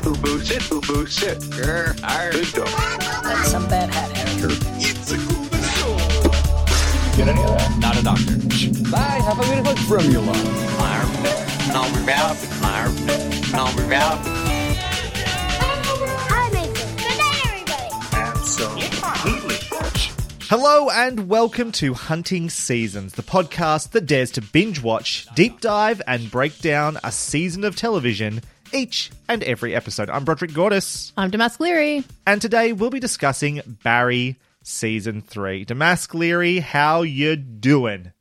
Sit, boo boo, sit, boo boo, sit. Grr, arr. Good dog. That's some bad hat, Harry. It's a cool show. Get any of that? Not a doctor. Bye, have a beautiful formula. No, we're out. No, we're out. Hi, Nathan. Good night, everybody. Absolutely. Hello and welcome to Hunting Seasons, the podcast that dares to binge watch, deep dive, and break down a season of television each and every episode. I'm Broderick Gordis, I'm Damask Leary. and today we'll be discussing Barry Season 3. Damask Leary, how you doing?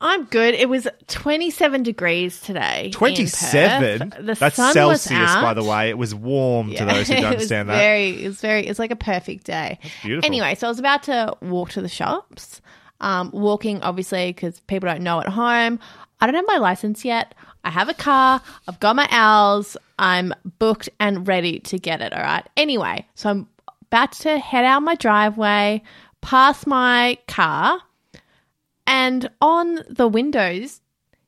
I'm good. It was 27 degrees today. 27? The That's sun Celsius, was out. by the way. It was warm to those who don't understand that. Very, it was very. It's like a perfect day. beautiful. Anyway, so I was about to walk to the shops. Um, walking, obviously, because people don't know at home. I don't have my license yet. I have a car. I've got my owls. I'm booked and ready to get it. All right. Anyway, so I'm about to head out my driveway, past my car, and on the windows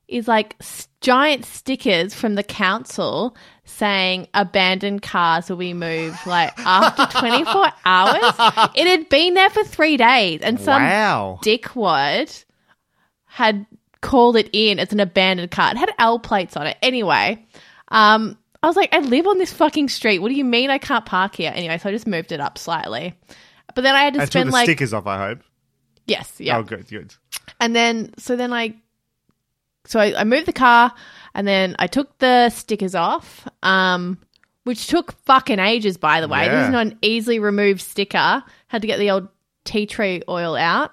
is like giant stickers from the council saying abandoned cars will be moved like after 24 hours. It had been there for three days, and some Wow. dickwad had called it in It's an abandoned car. It had L plates on it. Anyway, um, I was like, I live on this fucking street. What do you mean I can't park here? Anyway, so I just moved it up slightly. But then I had to And spend the like stickers off, I hope. yes, yeah. Oh, good, good. And then, so then I, so I, I moved the car and then I took the stickers off, um, which took fucking ages, by the way. This is not an easily removed sticker. Had to get the old tea tree oil out.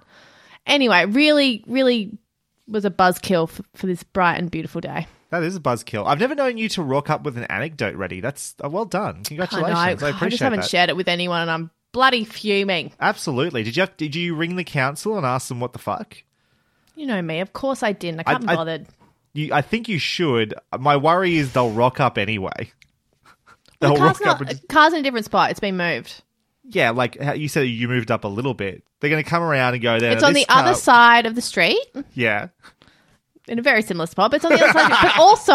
Anyway, really, really was a buzzkill for, for this bright and beautiful day. That is a buzzkill. I've never known you to rock up with an anecdote ready. That's uh, well done. I Congratulations. know. I, I, appreciate just haven't that. shared it with anyone and I'm bloody fuming. Absolutely. Did you have, did you ring the council and ask them what the fuck? You know me. Of course I didn't. I can't I- be bothered. You, I think you should. My worry is they'll rock up anyway. the They'll car's, rock up. not, and just- car's in a different spot. It's been moved. Yeah, like you said, you moved up a little bit. They're going to come around and go there. It's on the other side of the street. Yeah. in a very similar spot, but it's on the other side. But also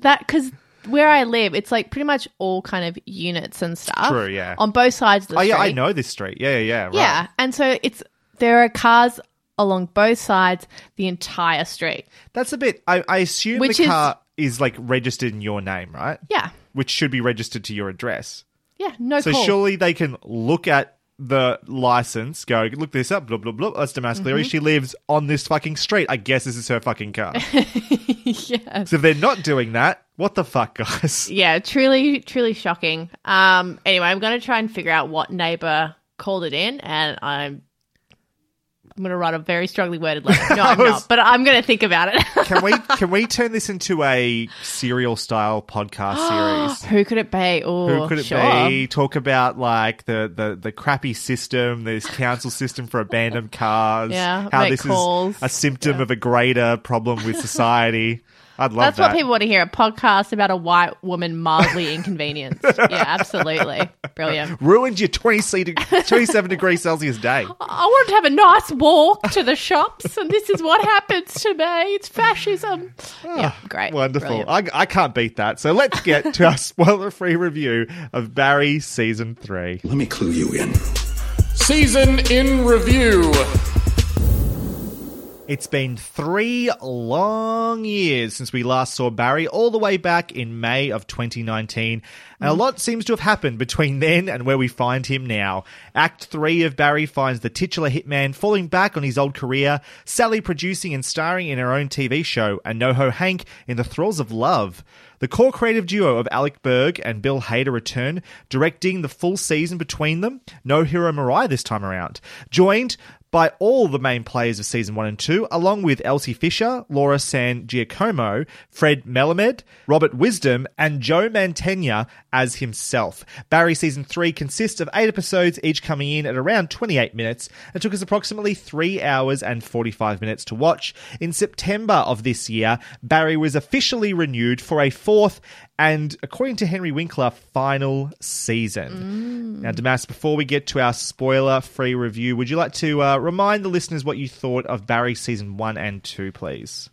that because where I live, it's like pretty much all kind of units and stuff. True, yeah. On both sides of the Oh street. yeah, I know this street. Yeah, yeah, yeah. Right. Yeah, and so it's there are cars along both sides the entire street. That's a bit. I, I assume Which the is- car is like registered in your name, right? Yeah, Which should be registered to your address. Yeah, no So call. surely they can look at the license, go look this up, blah blah blah. That's Damask Mm-hmm. Leary. She lives on this fucking street. I guess this is her fucking car. yeah. so if they're not doing that, what the fuck, guys? Yeah, truly, truly shocking. Um. Anyway, I'm going to try and figure out what neighbor called it in, and I'm. I'm going to write a very strongly worded letter. No, I'm not, but I'm going to think about it. Can we can we turn this into a serial style podcast series? Who could it be? Oh, Who could it sure. be? Talk about like the, the, the crappy system, this council system for abandoned cars. Yeah, how this calls. is a symptom of a greater problem with society. I'd love That's that. what people want to hear a podcast about a white woman mildly inconvenienced. yeah, absolutely. Brilliant. Ruined your 20 seat- 27 degrees Celsius day. I wanted to have a nice walk to the shops, and this is what happens to me. It's fascism. Ah, yeah, great. Wonderful. I, I can't beat that. So let's get to our spoiler free review of Barry season three. Let me clue you in. Season in review. It's been three long years since we last saw Barry, all the way back in May of 2019. And a mm. lot seems to have happened between then and where we find him now. Act 3 of Barry finds the titular hitman falling back on his old career, Sally producing and starring in her own TV show, and NoHo Hank in The Thralls of Love. The core creative duo of Alec Berg and Bill Hader return, directing the full season between them. No Hiro Murai this time around. Joined by all the main players of season one and two, along with Elsie Fisher, Laura San Giacomo, Fred Melamed, Robert Wisdom, and Joe Mantegna as himself. Barry season three consists of eight episodes, each coming in at around 28 minutes. It took us approximately three hours and 45 minutes to watch. In September of this year, Barry was officially renewed for a fourth and, according to Henry Winkler, final season. Now, Damas, before we get to our spoiler free review, would you like to uh, remind the listeners what you thought of Barry season one and two, please?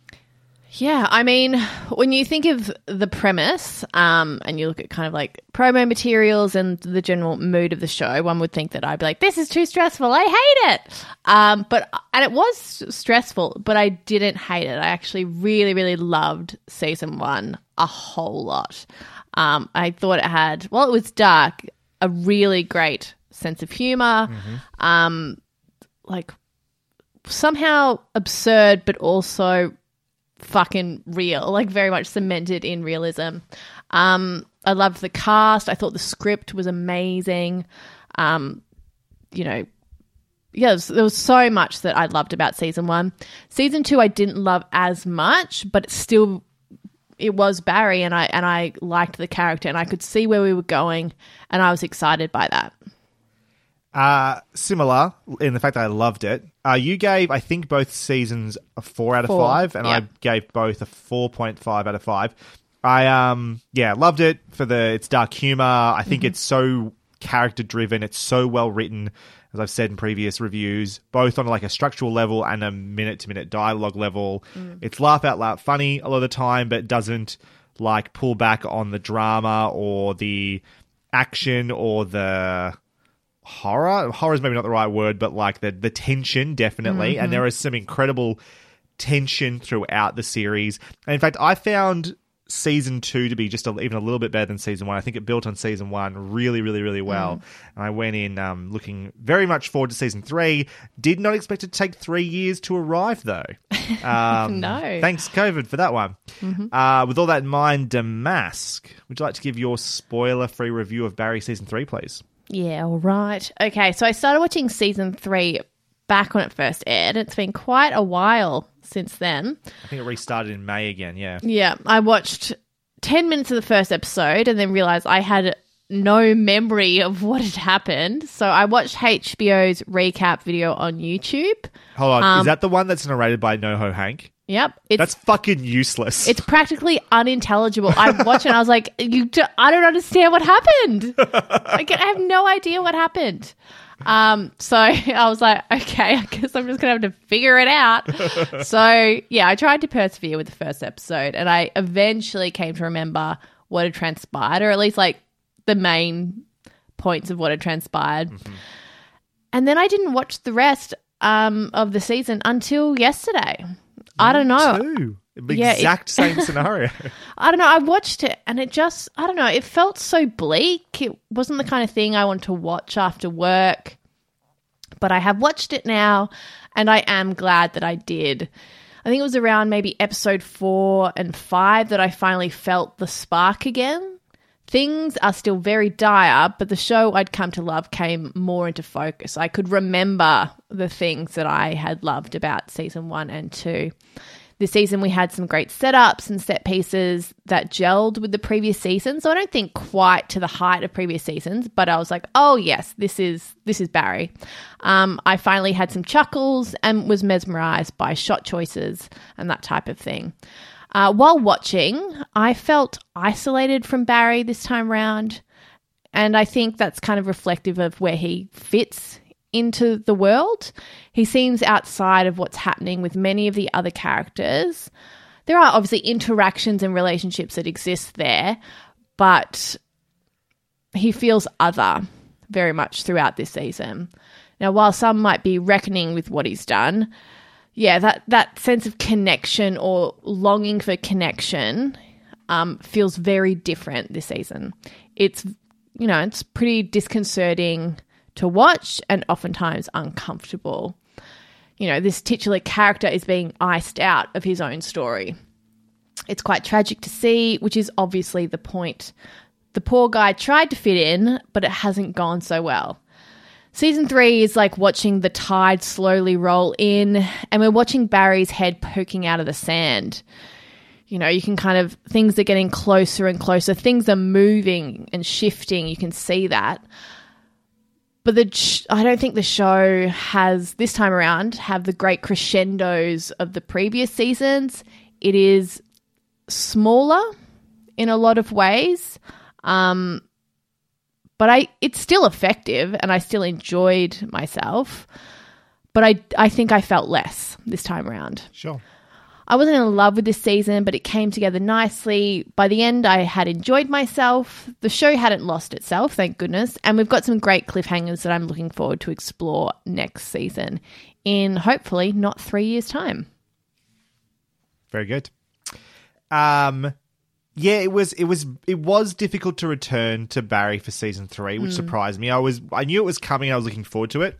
Yeah, I mean, when you think of the premise um, and you look at kind of like promo materials and the general mood of the show, one would think that I'd be like, this is too stressful. I hate it. Um, but, and it was stressful, but I didn't hate it. I actually really, really loved season one a whole lot. Um, I thought it had, well, it was dark, a really great sense of humor. Um, like, somehow absurd, but also fucking real, like very much cemented in realism. Um, I loved the cast. I thought the script was amazing. Um, you know, yeah, there was, so much that I loved about season one. Season two, I didn't love as much, but it still, it was Barry, and I and I liked the character, and I could see where we were going, and I was excited by that. Uh, similar in the fact that I loved it. Uh, you gave, I think, both seasons a four out of Four, five, and I gave both a four point five out of five. I um, yeah, loved it for the its dark humor. I think it's so character driven. It's so well written, as I've said in previous reviews, both on like a structural level and a minute to minute dialogue level. It's laugh out loud funny a lot of the time, but doesn't like pull back on the drama or the action or the horror. Horror is maybe not the right word, but like the the tension definitely. And there is some incredible tension throughout the series. And in fact, I found season two to be just a, even a little bit better than season one. I think it built on season one really, really, really well. And I went in um, looking very much forward to season three. Did not expect it to take three years to arrive, though. Um, No. Thanks, COVID, for that one. Uh, with all that in mind, Damask, would you like to give your spoiler free review of Barry season three, please? Yeah, all right. Okay, so I started watching season three back when it first aired. It's been quite a while since then. I think it restarted in May again, yeah. Yeah, I watched 10 minutes of the first episode and then realized I had no memory of what had happened. So I watched HBO's recap video on YouTube. Hold on, Um, is that the one that's narrated by NoHo Hank? Yep. It's That's fucking useless. it's practically unintelligible. I watched it and I was like, you do, I don't understand what happened. Like, I have no idea what happened. Um, so I was like, okay, I guess I'm just gonna have to figure it out. so yeah, I tried to persevere with the first episode, and I eventually came to remember what had transpired, or at least like the main points of what had transpired. And then I didn't watch the rest um, of the season until yesterday. I don't know. The Yeah, it- exact same scenario. I don't know. I watched it and it just, I don't know, it felt so bleak. It wasn't the kind of thing I want to watch after work. But I have watched it now and I am glad that I did. I think it was around maybe episode four and five that I finally felt the spark again. Things are still very dire, but the show I'd come to love came more into focus. I could remember the things that I had loved about season one and two. This season, we had some great setups and set pieces that gelled with the previous season. So I don't think quite to the height of previous seasons, but I was like, oh yes, this is this is Barry. Um, I finally had some chuckles and was mesmerized by shot choices and that type of thing. Uh, while watching, I felt isolated from Barry this time round, and I think that's kind of reflective of where he fits into the world. He seems outside of what's happening with many of the other characters. There are obviously interactions and relationships that exist there, but he feels other very much throughout this season. Now, while some might be reckoning with what he's done, yeah, that, that sense of connection or longing for connection um, feels very different this season. It's, you know, it's pretty disconcerting to watch and oftentimes uncomfortable. You know, this titular character is being iced out of his own story. It's quite tragic to see, which is obviously the point. The poor guy tried to fit in, but it hasn't gone so well. Season three is like watching the tide slowly roll in, and we're watching Barry's head poking out of the sand. You know, you can kind of, things are getting closer and closer. Things are moving and shifting. You can see that. But the, I don't think the show has, this time around, have the great crescendos of the previous seasons. It is smaller in a lot of ways. Um, but I it's still effective and I still enjoyed myself. But I I think I felt less this time around. Sure. I wasn't in love with this season, but it came together nicely. By the end, I had enjoyed myself. The show hadn't lost itself, thank goodness. And we've got some great cliffhangers that I'm looking forward to explore next season in hopefully not three years' time. Very good. Um, yeah, it was it was it was difficult to return to Barry for season three, which hmm. surprised me. I was I knew it was coming. I was looking forward to it,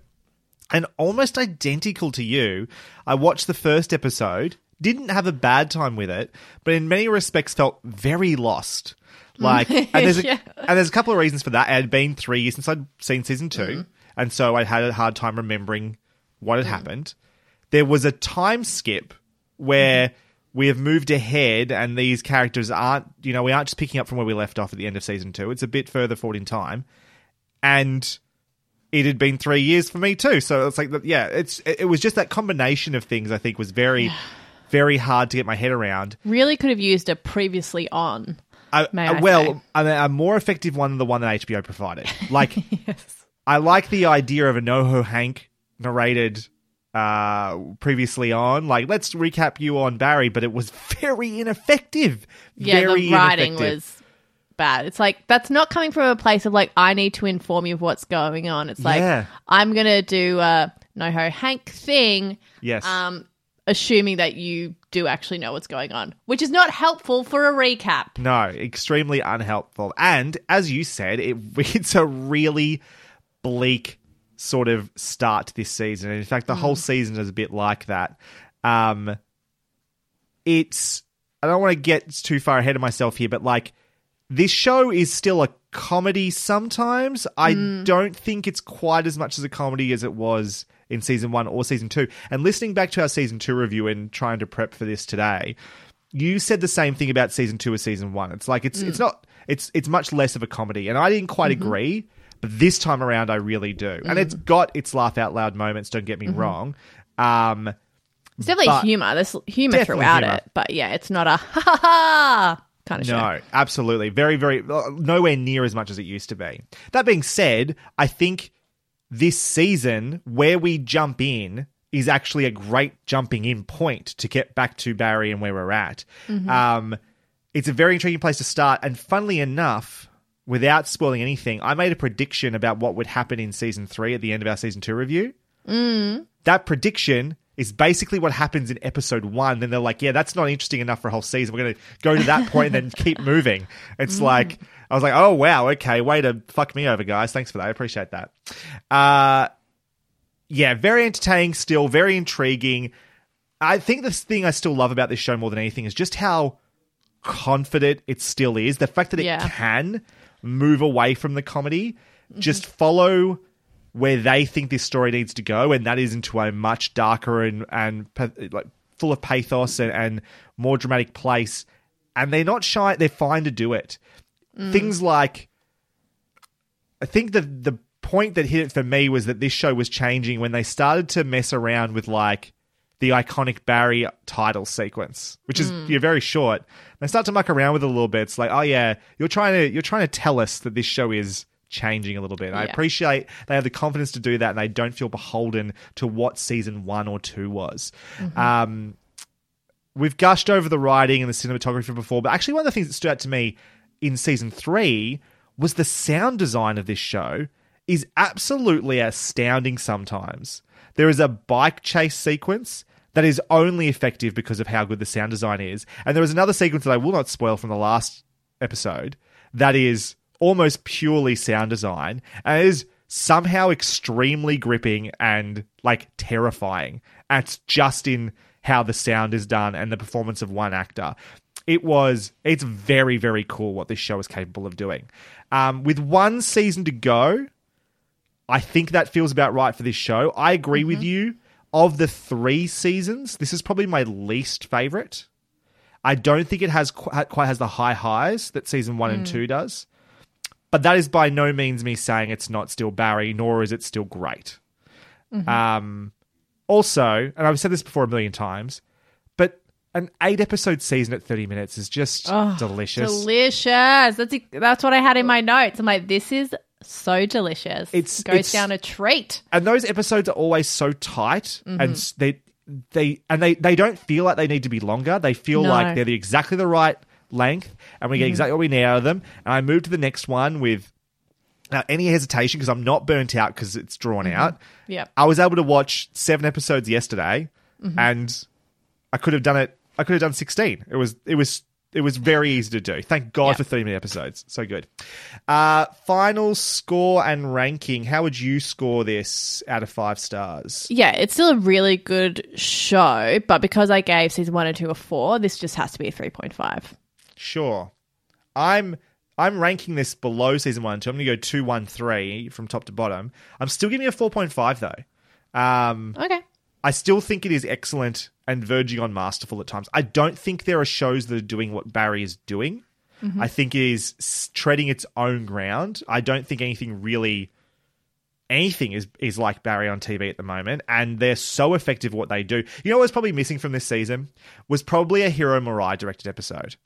and almost identical to you, I watched the first episode. Didn't have a bad time with it, but in many respects felt very lost. Hmm. Like, and there's a, Yeah. and there's a couple of reasons for that. It had been three years since I'd seen season 2 hmm. and so I had a hard time remembering what had happened. There was a time skip where we have moved ahead, and these characters aren't, you know, we aren't just picking up from where we left off at the end of season two. It's a bit further forward in time, and it had been three years for me too. So it's like, yeah, it's it was just that combination of things. I think was very, very hard to get my head around. Really could have used a previously on. I, May uh, I well, a, a more effective one than the one that HBO provided. Like, yes. I like the idea of a NoHo Hank narrated uh previously on like let's recap you on barry but it was very ineffective Yeah, very the writing was bad. It's like that's not coming from a place of like I need to inform you of what's going on. It's like Yeah. I'm gonna do a NoHo Hank thing, yes um, assuming that you do actually know what's going on, which is not helpful for a recap. no extremely unhelpful and as you said it it's a really bleak sort of start to this season. And in fact the whole hmm. season is a bit like that. Um it's i don't want to get too far ahead of myself here but like this show is still a comedy sometimes. I hmm. don't think it's quite as much as a comedy as it was in season one or season two. And listening back to our season two review and trying to prep for this today you said the same thing about season two as season one. It's like it's it's hmm. not it's it's much less of a comedy. And i didn't quite mm-hmm. agree but this time around i really do and it's got its laugh out loud moments don't get me wrong um It's definitely humor. There's humor throughout humour. it, but yeah, it's not a ha ha ha kind of show. No, absolutely. Very, very, uh, nowhere near as much as it used to be. That being said, I think this season, where we jump in, is actually a great jumping in point to get back to Barry and where we're at. Um, it's a very intriguing place to start. And funnily enough, without spoiling anything, I made a prediction about what would happen in season three at the end of our season two review. That prediction is basically what happens in episode one. Then they're like, yeah, that's not interesting enough for a whole season. We're going to go to that point and then keep moving. It's like, I was like, oh, wow, okay, way to fuck me over, guys. Thanks for that. I appreciate that. Uh, yeah, very entertaining still, very intriguing. I think the thing I still love about this show more than anything is just how confident it still is. The fact that it Yeah. can move away from the comedy, just follow where they think this story needs to go, and that is into a much darker and and like full of pathos and, and more dramatic place. And they're not shy; they're fine to do it. Mm. Things like, I think the the point that hit it for me was that this show was changing when they started to mess around with like the iconic Barry title sequence, which is you're very short. They start to muck around with it a little bit. It's like, oh yeah, you're trying to you're trying to tell us that this show is changing a little bit. I appreciate they have the confidence to do that, and they don't feel beholden to what season one or two was. Um, we've gushed over the writing and the cinematography before, but actually one of the things that stood out to me in season three was the sound design of this show is absolutely astounding sometimes. There is a bike chase sequence that is only effective because of how good the sound design is. And there is another sequence that I will not spoil from the last episode that is almost purely sound design and is somehow extremely gripping and like terrifying. And it's just in how the sound is done and the performance of one actor. It was it's very very cool what this show is capable of doing. Um, with one season to go, I think that feels about right for this show. I agree with you. Of the three seasons, this is probably my least favorite. I don't think it has qu- quite has the high highs that season one and two does. But that is by no means me saying it's not still Barry, nor is it still great. Um, also, and I've said this before a million times, but an eight episode season at 30 minutes is just delicious. Delicious. That's that's what I had in my notes. I'm like, this is so delicious. It's- It goes it's- down a treat. and those episodes are always so tight Mm-hmm. and they they and they they don't feel like they need to be longer they feel No. Like they're the, exactly the right length and we get exactly what we need out of them and i move to the next one with now any hesitation because i'm not burnt out because it's drawn Mm-hmm. out Yep. i was able to watch seven episodes yesterday Mm-hmm. and i could have done it i could have done 16 it was it was it was very easy to do. Thank God Yeah. for 30 minute episodes. So good. Uh, final score and ranking. How would you score this out of five stars? Yeah, it's still a really good show, but because I gave season one and two a four, this just has to be a 3.5. Sure. I'm I'm ranking this below season one and two. I'm gonna go two, one, three from top to bottom. I'm still giving it a four point five though. Um Okay. I still think it is excellent and verging on masterful at times. I don't think there are shows that are doing what Barry is doing. I think it is treading its own ground. I don't think anything really anything is is like Barry on TV at the moment, and they're so effective what they do. You know what was probably missing from this season was probably a Hiro Murai directed episode.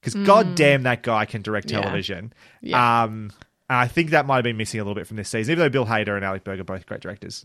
Because god damn that guy can direct Yeah. television. Yeah. Um and I think that might have been missing a little bit from this season, even though Bill Hader and Alec Berg are both great directors.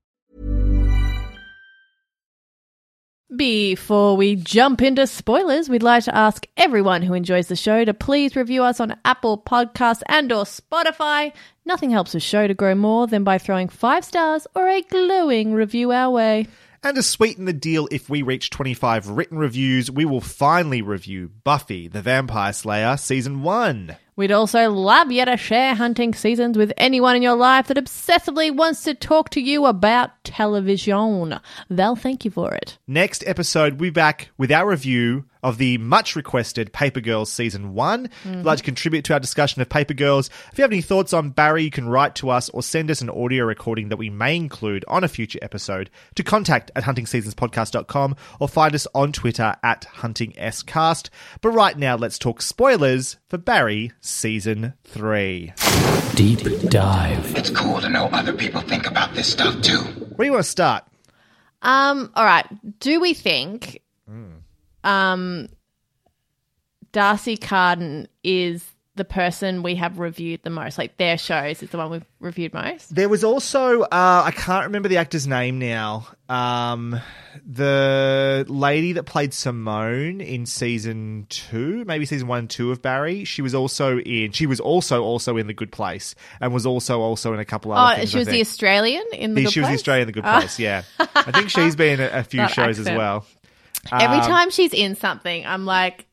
Before we jump into spoilers, we'd like to ask everyone who enjoys the show to please review us on Apple Podcasts and or Spotify. Nothing helps a show to grow more than by throwing five stars or a glowing review our way. And to sweeten the deal, if we reach 25 written reviews, we will finally review Buffy the Vampire Slayer Season 1. We'd also love you to share hunting seasons with anyone in your life that obsessively wants to talk to you about television. They'll thank you for it. Next episode, we'll be back with our review of the much requested Paper Girls Season 1. If you'd like to contribute to our discussion of Paper Girls, if you have any thoughts on Barry, you can write to us or send us an audio recording that we may include on a future episode to contact at huntingseasonspodcast.com or find us on Twitter at huntingscast. But right now, let's talk spoilers for Barry Season 3. Deep dive. It's cool to know other people think about this stuff too. Where do you want to start? Um, all right. Do we think um D'Arcy Carden is the person we have reviewed the most? Like their shows is the one we've reviewed most? There was also uh, I can't remember the actor's name now. Um, the lady that played Simone in season two, maybe season one and two of Barry. She was also in. She was also also in The Good Place, and was also also in a couple other Oh, things. she was the. Australian in the Good she was the Australian in The Good Ah. Place. Yeah, I think she's been in a, a few That shows as accent. well. Every Um, time she's in something, I'm like,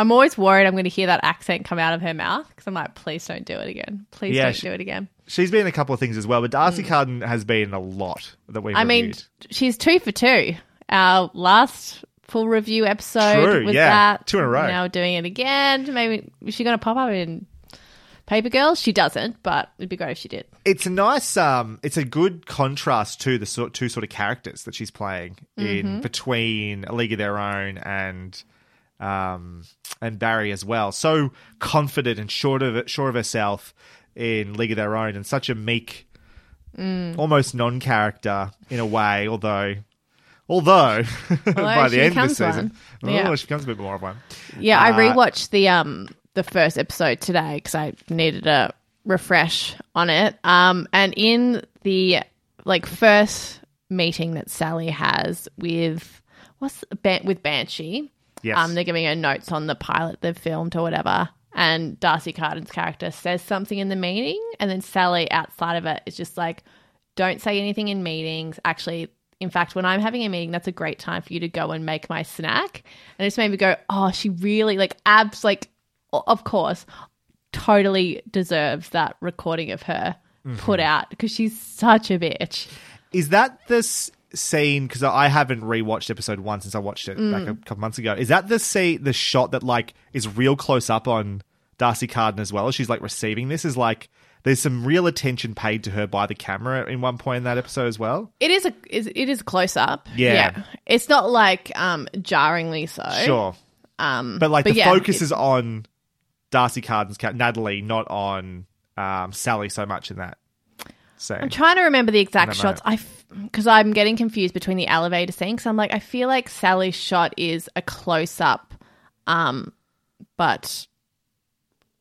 I'm always worried I'm going to hear that accent come out of her mouth because I'm like, please don't do it again. Please Yeah, don't she- do it again. She's been a couple of things as well, but D'Arcy Carden has been a lot that we've Mm. I mean, she's two for two. Our last full review episode True, was yeah. that. Two in a row. Now we're doing it again. Maybe is she going to pop up in Paper Girls? She doesn't, but it'd be great if she did. it's a nice um it's a good contrast to the sort two sort of characters that she's playing Mm-hmm. in between a league of their own and um, and Barry as well. So confident and sure of sure of herself in League of Their Own, and such a meek, Mm. almost non-character in a way. Although, although, by the end of this season, one. Yeah. oh, she becomes a bit more of one. Yeah, I Uh, rewatched the um the first episode today because I needed a refresh on it. Um, and in the like first meeting that Sally has with what's Ban- with Banshee, Yes. um, they're giving her notes on the pilot they've filmed or whatever. And D'Arcy Carden's character says something in the meeting, and then Sally outside of it is just like, "Don't say anything in meetings." Actually, in fact, when I'm having a meeting, that's a great time for you to go and make my snack. And it just made me go, "Oh, she really like abs like, of course, totally deserves that recording of her put out because she's such a bitch." Is that this scene? Because I haven't rewatched episode one since I watched it back a couple months ago. Is that the scene, the shot that like is real close up on D'Arcy Carden as well? She's like receiving this. Is like there's some real attention paid to her by the camera in one point in that episode as well. It is a is- it is close up. Yeah. yeah. it's not like um jarringly so. Sure, Um, but like the yeah, focus it- is on D'Arcy Carden's cat Natalie, not on um, Sally so much in that. I'm trying to remember the exact I shots. I because I'm getting confused between the elevator scene. Because I'm like, I feel like Sally's shot is a close up, um, but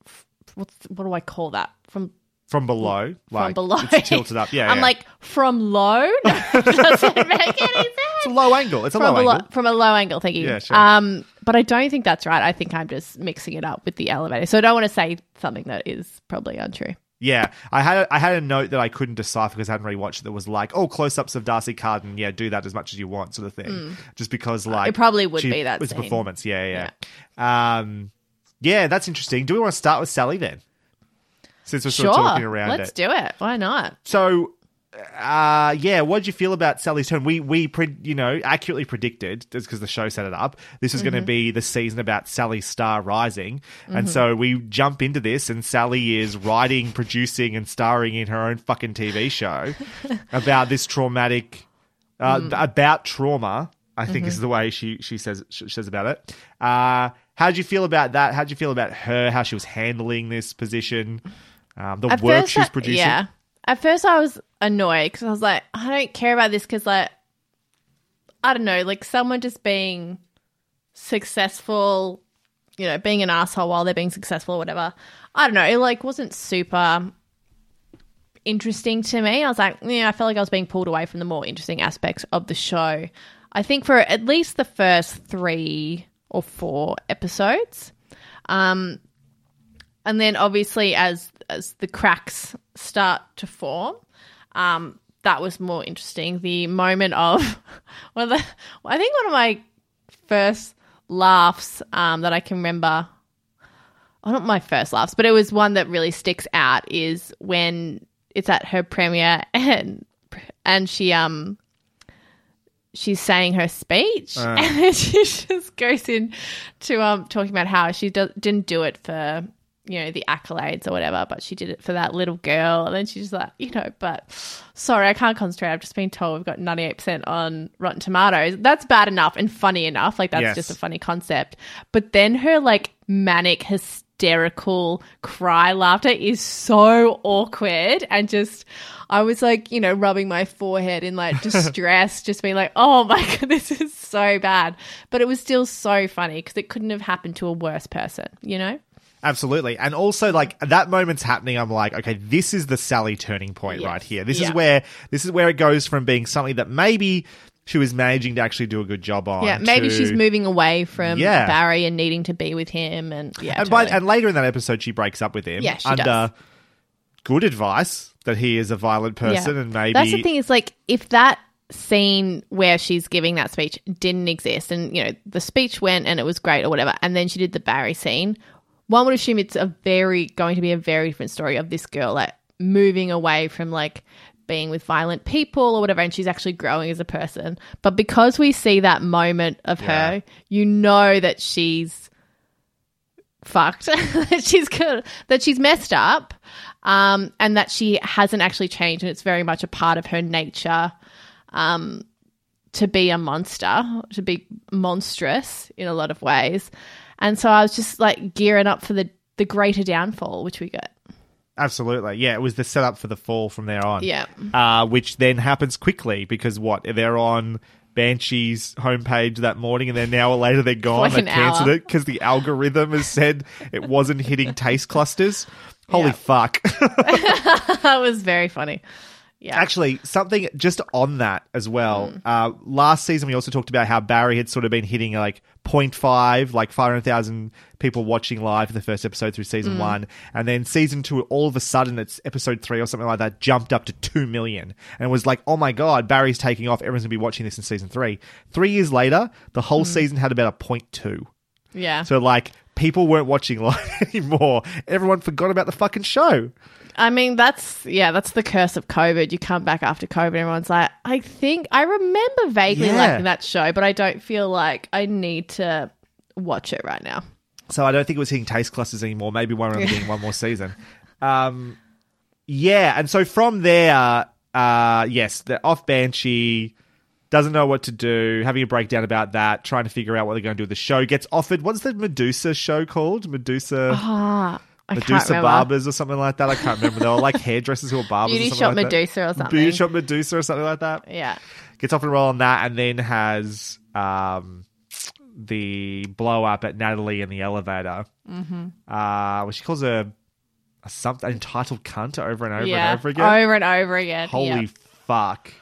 f- what's what do I call that from from below, like from below? it's tilted up. Yeah, I'm yeah. like from low. No, doesn't make any sense. it's a low angle. It's a From low a, lo- angle. from a low angle, thank you. Yeah, sure. Um, but I don't think that's right. I think I'm just mixing it up with the elevator. So I don't want to say something that is probably untrue. Yeah, I had I had a note that I couldn't decipher because I hadn't rewatched it. That was like, oh, close-ups of D'Arcy Carden. Yeah, do that as much as you want, sort of thing. Just because, like. It probably would she- be that It's a performance. Yeah, yeah, yeah. Um, yeah, that's interesting. Do we want to start with Sally then? Since we're sort Sure, of talking around it. let's it. do it. Why not? So, uh, yeah, what did you feel about Sally's turn? We we pre- you know accurately predicted just because the show set it up. This is going Mm-hmm. to be the season about Sally's star rising, and so we jump into this, and Sally is writing, producing, and starring in her own fucking TV show about this traumatic, uh, Mm. about trauma. I think Mm-hmm. is the way she she says she says about it. Uh, how'd you feel about that? How did you feel about her? How she was handling this position? Um, the At work first she was I- producing. Yeah. At first, I was annoyed because I was like, I don't care about this because, like, I don't know, like someone just being successful, you know, being an asshole while they're being successful or whatever. I don't know. It like wasn't super interesting to me. I was like, yeah, I felt like I was being pulled away from the more interesting aspects of the show. I think for at least the first three or four episodes. Um, and then obviously as as the cracks start to form, um, that was more interesting. The moment of one of the, I think one of my first laughs um, that I can remember. Oh, not my first laughs, but it was one that really sticks out. Is when it's at her premiere and and she um she's saying her speech and then she just goes in to um talking about how she do- didn't do it for you know the accolades or whatever but she did it for that little girl and then she's just like you know but sorry i can't concentrate i've just been told we've got 98% on rotten tomatoes that's bad enough and funny enough like that's Yes. just a funny concept but then her like manic hysterical cry laughter is so awkward and just I was like, you know, rubbing my forehead in like distress, just being like, oh my God, this is so bad. But it was still so funny because it couldn't have happened to a worse person, you know? Absolutely. And also like that moment's happening, I'm like, okay, this is the Sally turning point Yes. right here. This Yeah. is where this is where it goes from being something that maybe she was managing to actually do a good job on. yeah, maybe to- she's moving away from Yeah. Barry and needing to be with him. And yeah, And, by, and later in that episode she breaks up with him Yeah, she under does. good advice that he is a violent person and maybe That's the thing is like if that scene where she's giving that speech didn't exist and you know the speech went and it was great or whatever and then she did the Barry scene one would assume it's a very going to be a very different story of this girl like moving away from like being with violent people or whatever and she's actually growing as a person but because we see that moment of her you know that she's fucked that she's good that she's messed up um and that she hasn't actually changed and it's very much a part of her nature um to be a monster, to be monstrous in a lot of ways. And so I was just like gearing up for the the greater downfall, which we get. Absolutely. Yeah, it was the setup for the fall from there on. Yeah. Uh, which then happens quickly because what? They're on Banshee's homepage that morning and then an hour later they're gone. Like they an cancelled it because the algorithm has said it wasn't hitting taste clusters. Holy Yeah. fuck. that was very funny. Yeah. Actually, something just on that as well. Mm. Uh, last season, we also talked about how Barry had sort of been hitting like 0.5, like 500,000 people watching live for the first episode through season Mm. one. And then season two, all of a sudden, it's episode three or something like that, jumped up to 2 million. And it was like, oh my God, Barry's taking off. Everyone's going to be watching this in season three. Three years later, the whole season had about a 0.2. yeah. So, like, people weren't watching live anymore. Everyone forgot about the fucking show. I mean, that's yeah, that's the curse of COVID. You come back after COVID, and everyone's like, I think I remember vaguely Yeah. liking that show, but I don't feel like I need to watch it right now. So I don't think it was hitting taste clusters anymore. Maybe one only getting one more season. Um, yeah, and so from there, uh, yes, the off Banshee doesn't know what to do, having a breakdown about that, trying to figure out what they're going to do with the show. Gets offered what's the Medusa show called? Medusa. Ah, I Medusa barbers or something like that. I can't remember. They were like hairdressers who were barbers. Beauty or something shop like that. Medusa or something. Beauty shop Medusa or something like that Yeah. gets off and roll on that, and then has um, the blow up at Natalie in the elevator, mm-hmm. uh, which she calls a, a something entitled cunt over and over yeah. and over again. Over and over again. Holy Yeah, fuck!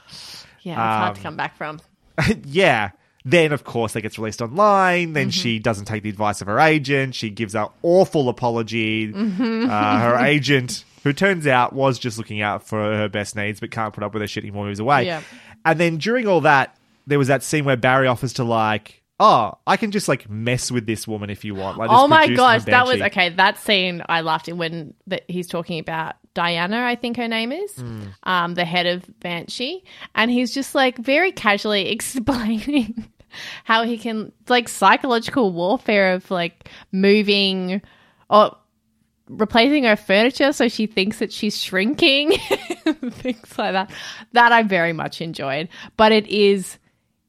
yeah it's hard to um, come back from. yeah. Then, of course, that gets released online. Then Mm-hmm. she doesn't take the advice of her agent. She gives an awful apology. Mm-hmm. Uh, her agent, who turns out was just looking out for her best needs, but can't put up with her shit anymore, moves away. Yeah. And then during all that, there was that scene where Barry offers to like, oh, I can just like mess with this woman if you want. Like, Oh my produce them a gosh, that was okay. That scene I laughed in when he's talking about Diana, I think her name is, Hmm. um, the head of Banshee, and he's just like very casually explaining how he can like psychological warfare of like moving or replacing her furniture so she thinks that she's shrinking, things like that. That I very much enjoyed, but it is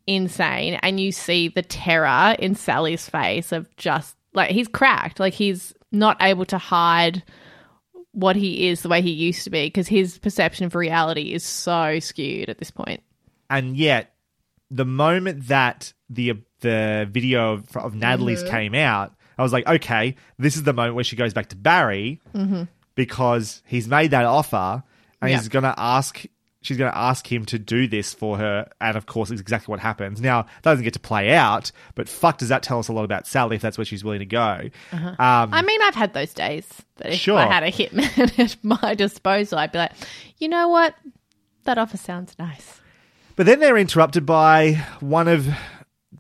insane. And you see the terror in Sally's face of just like he's cracked. Like he's not able to hide what he is the way he used to be because his perception of reality is so skewed at this point. And yet the moment that the the video of, of Natalie's Mm-hmm. came out, I was like, okay, this is the moment where she goes back to Barry because he's made that offer and Yeah. he's gonna ask. She's going to ask him to do this for her, and of course, it's exactly what happens. Now, that doesn't get to play out, but fuck, does that tell us a lot about Sally if that's where she's willing to go? Um, i mean i've had those days that if Sure. i had a hitman at my disposal i'd be like you know what that offer sounds nice But then they're interrupted by one of,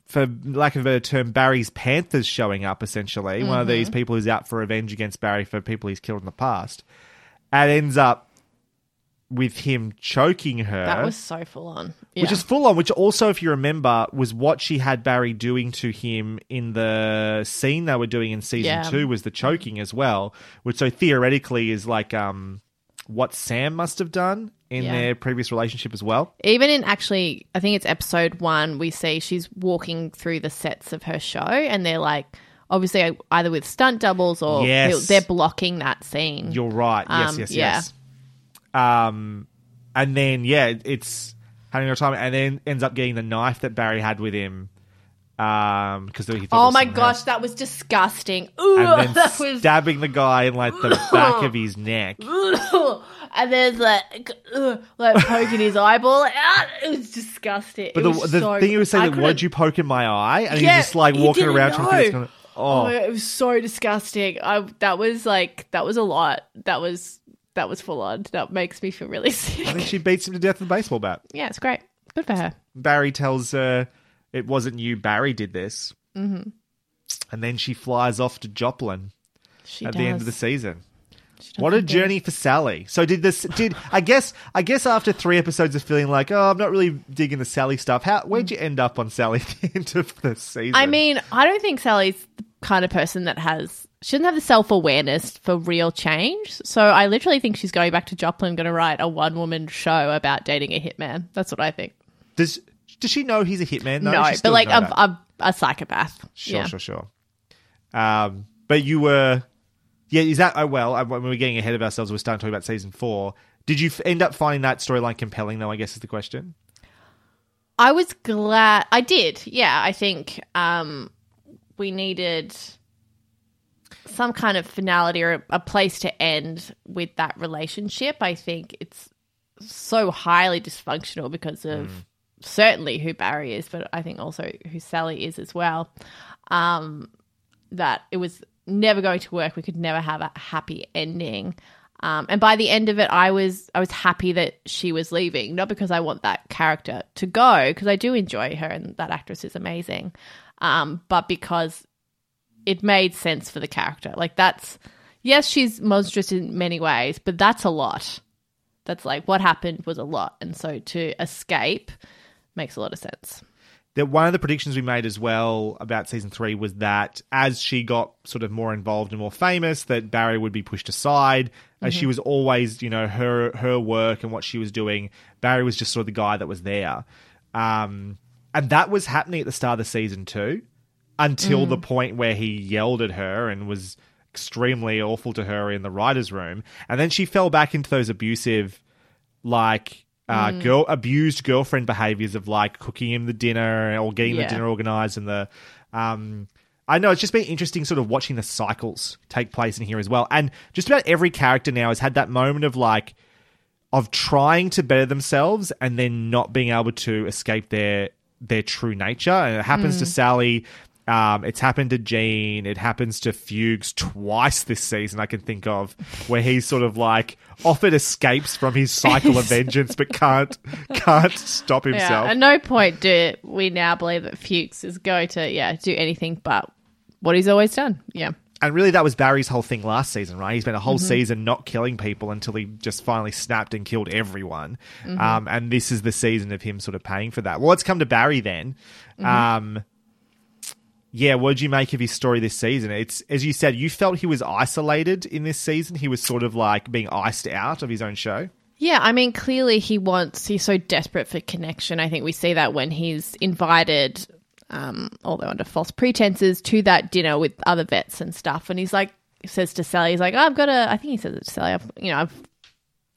for lack of a better term, Barry's Panthers showing up, essentially. One of Mm-hmm. these people who's out for revenge against Barry for people he's killed in the past. And ends up with him choking her. that was so full on Which is full on, which also, if you remember, was what she had Barry doing to him in the scene they were doing in season Yeah. two, was the choking as well. Which so theoretically is like um what Sam must have done in Yeah. their previous relationship as well. Even in actually, I think it's episode one, we see she's walking through the sets of her show, and they're like, obviously, either with stunt doubles or Yes. they're blocking that scene. You're right. Yes, Um, yes, yeah. yes. Um, and then yeah, it's having a time, and then ends up getting the knife that Barry had with him. Um, because he thought it oh my gosh, that was disgusting. Ooh, And then that was. stabbing the guy in like the back of his neck. and then like, like poking his eyeball. Ah, it was disgusting. But the, the so- thing he was saying, what couldn't- did you poke in my eye? And Yeah, he's just like walking around trying to think it's gonna. Oh, Oh, it was so disgusting. I that was like that was a lot. That was that was full on. That makes me feel really sick. I think she beats him to death with a baseball bat. yeah, it's great. Good for her. Barry tells her it wasn't you. Barry did this. Mm-hmm. And then she flies off to Joplin She at does. the end of the season. What a journey for Sally. So did this did I guess I guess after three episodes of feeling like, oh, I'm not really digging the Sally stuff, how where'd you end up on Sally at the end of the season? I mean, I don't think Sally's the kind of person that has she doesn't have the self awareness for real change. So I literally think she's going back to Joplin, going to write a one woman show about dating a hitman. That's what I think. does does she know he's a hitman? though? no, She but like a, a, a psychopath. Sure, yeah. sure, sure. Um, but you were, yeah. Is that? Oh well. uh, When we're getting ahead of ourselves, we're starting talking about season four. Did you f- end up finding that storyline compelling? Though, I guess is the question. I was glad I did. Yeah, I think um, we needed some kind of finality or a, a place to end with that relationship. I think it's so highly dysfunctional because of certainly who Barry is, but I think also who Sally is as well. Um, that it was never going to work. We could never have a happy ending. Um, and by the end of it, I was I was happy that she was leaving, not because I want that character to go, because I do enjoy her and that actress is amazing, um, but because it made sense for the character. Like that's yes, she's monstrous in many ways, but that's a lot. That's like what happened was a lot, and so to escape makes a lot of sense. that one of the predictions we made as well about season three was that as she got sort of more involved and more famous, that Barry would be pushed aside. As she was always, you know, her her work and what she was doing, Barry was just sort of the guy that was there. Um, and that was happening at the start of the season too, until the point where he yelled at her and was extremely awful to her in the writers' room, and then she fell back into those abusive like uh, girl abused girlfriend behaviors of like cooking him the dinner or getting Yeah. the dinner organized and the um I know it's just been interesting sort of watching the cycles take place in here as well. And just about every character now has had that moment of like of trying to better themselves and then not being able to escape their their true nature. And it happens to Sally. Um, it's happened to Gene. It happens to Fuchs twice this season. I can think of where he's sort of like offered escapes from his cycle of vengeance, but can't can't stop himself. Yeah, at no point do we now believe that Fuchs is going to yeah do anything but what he's always done. Yeah. And really, that was Barry's whole thing last season, right? He spent a whole season not killing people until he just finally snapped and killed everyone. Um, and this is the season of him sort of paying for that. Well, let's come to Barry then. Um, yeah, what did you make of his story this season? It's as you said, you felt he was isolated in this season. He was sort of like being iced out of his own show. Yeah, I mean, clearly he wants, he's so desperate for connection. I think we see that when he's invited, um, although under false pretenses, to that dinner with other vets and stuff. And he's like, says to Sally, he's like, oh, I've got a, I think he says it to Sally, I've, you know, I've,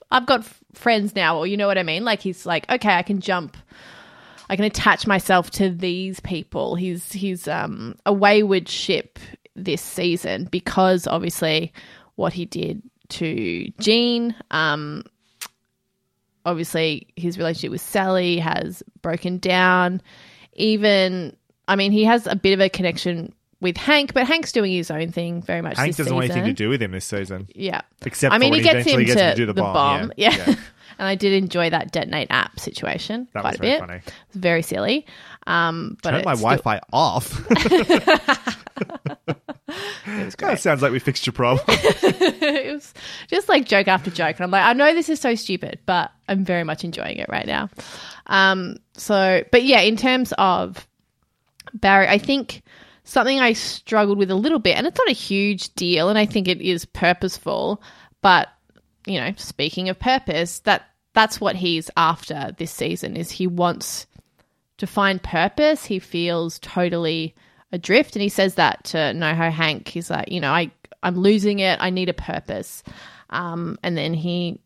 I've got f- friends now, or you know what I mean? Like, he's like, okay, I can jump. I can attach myself to these people. He's he's um, a wayward ship this season because obviously what he did to Gene. Um, obviously his relationship with Sally has broken down. Even I mean, he has a bit of a connection with Hank, but Hank's doing his own thing very much. Hank doesn't want anything to do with him this season. Yeah. Except I mean, for he gets him gets to him to do the the bomb, bomb. yeah. Yeah. And I did enjoy that detonate app situation That quite was a very bit. funny. It's very silly. Um, but Turn my still- Wi-Fi off. It was that sounds like we fixed your problem. it was just like joke after joke. And I'm like, I know this is so stupid, but I'm very much enjoying it right now. Um, so, but yeah, in terms of Barry, I think something I struggled with a little bit, and it's not a huge deal, and I think it is purposeful, but you know, speaking of purpose, that that's what he's after this season is he wants to find purpose. He feels totally adrift, and he says that to NoHo Hank. He's like, you know, I I'm losing it. I need a purpose. Um, and then he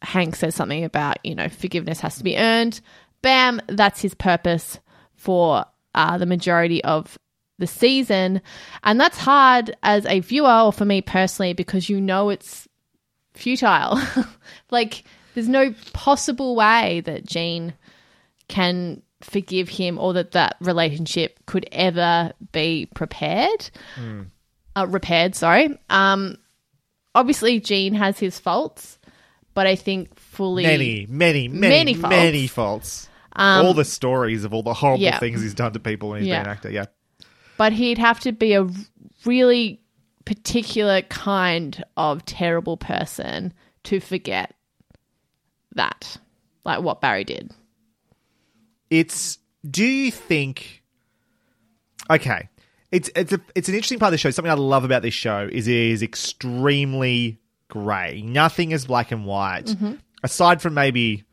Hank says something about you know forgiveness has to be earned. Bam, that's his purpose for uh, the majority of the season, and that's hard as a viewer or for me personally because you know it's futile. like there's no possible way that Gene can forgive him or that that relationship could ever be prepared uh, repaired sorry um obviously Gene has his faults but i think fully many, many, many, Many many faults. faults. all the stories of all the horrible yeah. things he's done to people when he's Yeah. been an actor. Yeah. but he'd have to be a really particular kind of terrible person to forget that like what barry did It's. Do you think? Okay, it's it's a it's an interesting part of the show. Something I love about this show is it is extremely grey. Nothing is black and white, mm-hmm. aside from maybe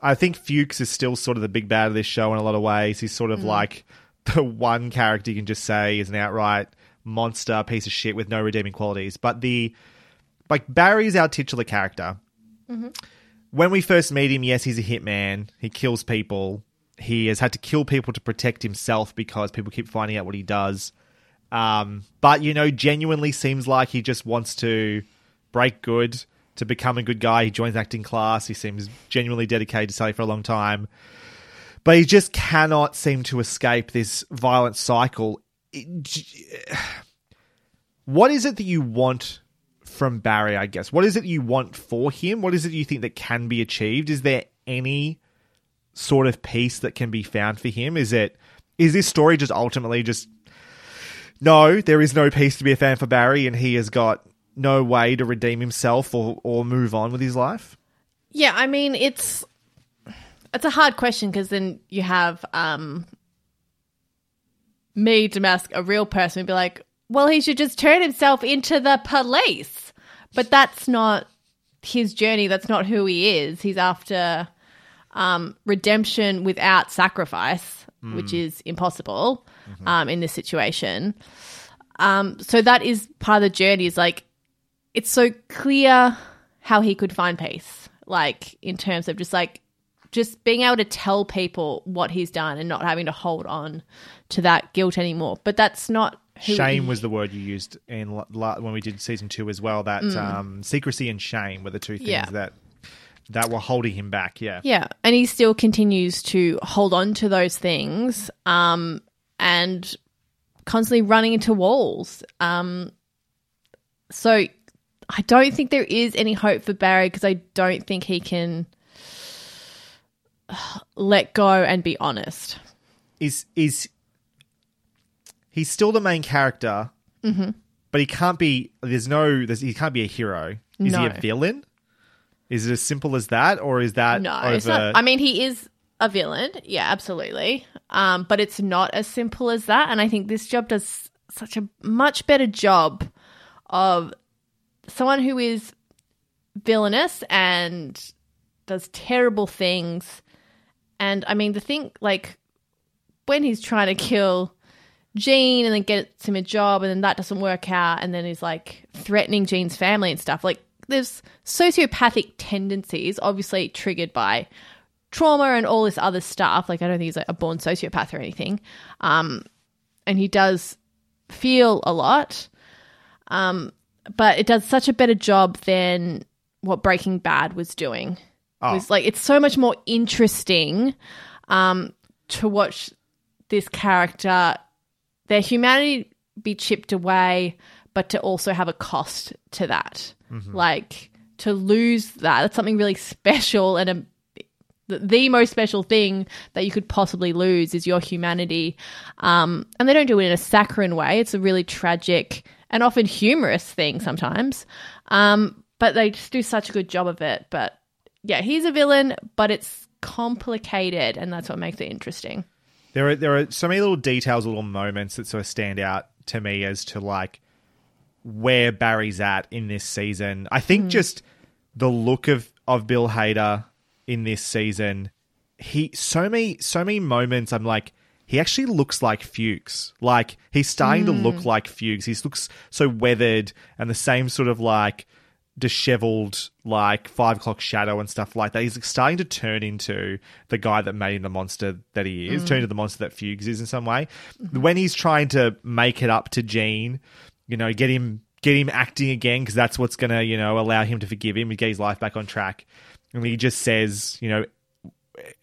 I think Fuchs is still sort of the big bad of this show in a lot of ways. He's sort of mm. like the one character you can just say is an outright monster, piece of shit with no redeeming qualities. But the like Barry's our titular character. When we first meet him, yes, he's a hitman. He kills people. He has had to kill people to protect himself because people keep finding out what he does. Um, but you know, genuinely seems like he just wants to break good to become a good guy. He joins acting class. He seems genuinely dedicated to study for a long time, but he just cannot seem to escape this violent cycle. What is it that you want from Barry? I guess what is it you want for him? What is it you think that can be achieved? Is there any sort of peace that can be found for him? Is it is this story just ultimately just no, there is no peace to be a fan for Barry, and he has got no way to redeem himself or, or move on with his life? Yeah, I mean it's it's a hard question because then you have um me, to Damask, a real person, would be like, well, he should just turn himself into the police, but that's not his journey. That's not who he is. He's after um, redemption without sacrifice, which is impossible um, in this situation. Um, so that is part of the journey. Is like it's so clear how he could find peace, like in terms of just like just being able to tell people what he's done and not having to hold on to that guilt anymore. But that's not who shame was the word you used in la- when we did season two as well. That um, secrecy and shame were the two things Mm. Yeah. that that were holding him back. Yeah. Yeah, and he still continues to hold on to those things um, and constantly running into walls. Um, so I don't think there is any hope for Barry because I don't think he can let go and be honest. Is is he's still the main character, Mm-hmm. but he can't be. There's no. There's, he can't be a hero. Is he a villain? Is it as simple as that, or is that No, over? it's not. I mean, he is a villain. Yeah, absolutely. Um, but it's not as simple as that. And I think this job does such a much better job of someone who is villainous and does terrible things. And I mean, the thing, like, when he's trying to kill Gene and then gets him a job and then that doesn't work out and then he's like threatening Gene's family and stuff. Like there's sociopathic tendencies obviously triggered by trauma and all this other stuff. Like I don't think he's like a born sociopath or anything. Um and he does feel a lot. Um but it does such a better job than what Breaking Bad was doing. It was like it's so much more interesting um to watch this character their humanity be chipped away, but to also have a cost to that. Like to lose that, that's something really special and a, the, the most special thing that you could possibly lose is your humanity. Um, and they don't do it in a saccharine way. It's a really tragic and often humorous thing sometimes. Um, but they just do such a good job of it. But yeah, he's a villain, but it's complicated, and that's what makes it interesting. There are there are so many little details, little moments that sort of stand out to me as to like where Barry's at in this season. I think mm. just the look of of Bill Hader in this season, he so many so many moments. I'm like. He actually looks like Fuchs. Like he's starting to look mm. like Fuchs. He looks so weathered and the same sort of like disheveled like five o'clock shadow and stuff like that. He's starting to turn into the guy that made him the monster that he is, mm. turn into the monster that Fuchs is in some way. When he's trying to make it up to Gene, you know, get him get him acting again because that's what's gonna, you know, allow him to forgive him and get his life back on track. And he just says, you know,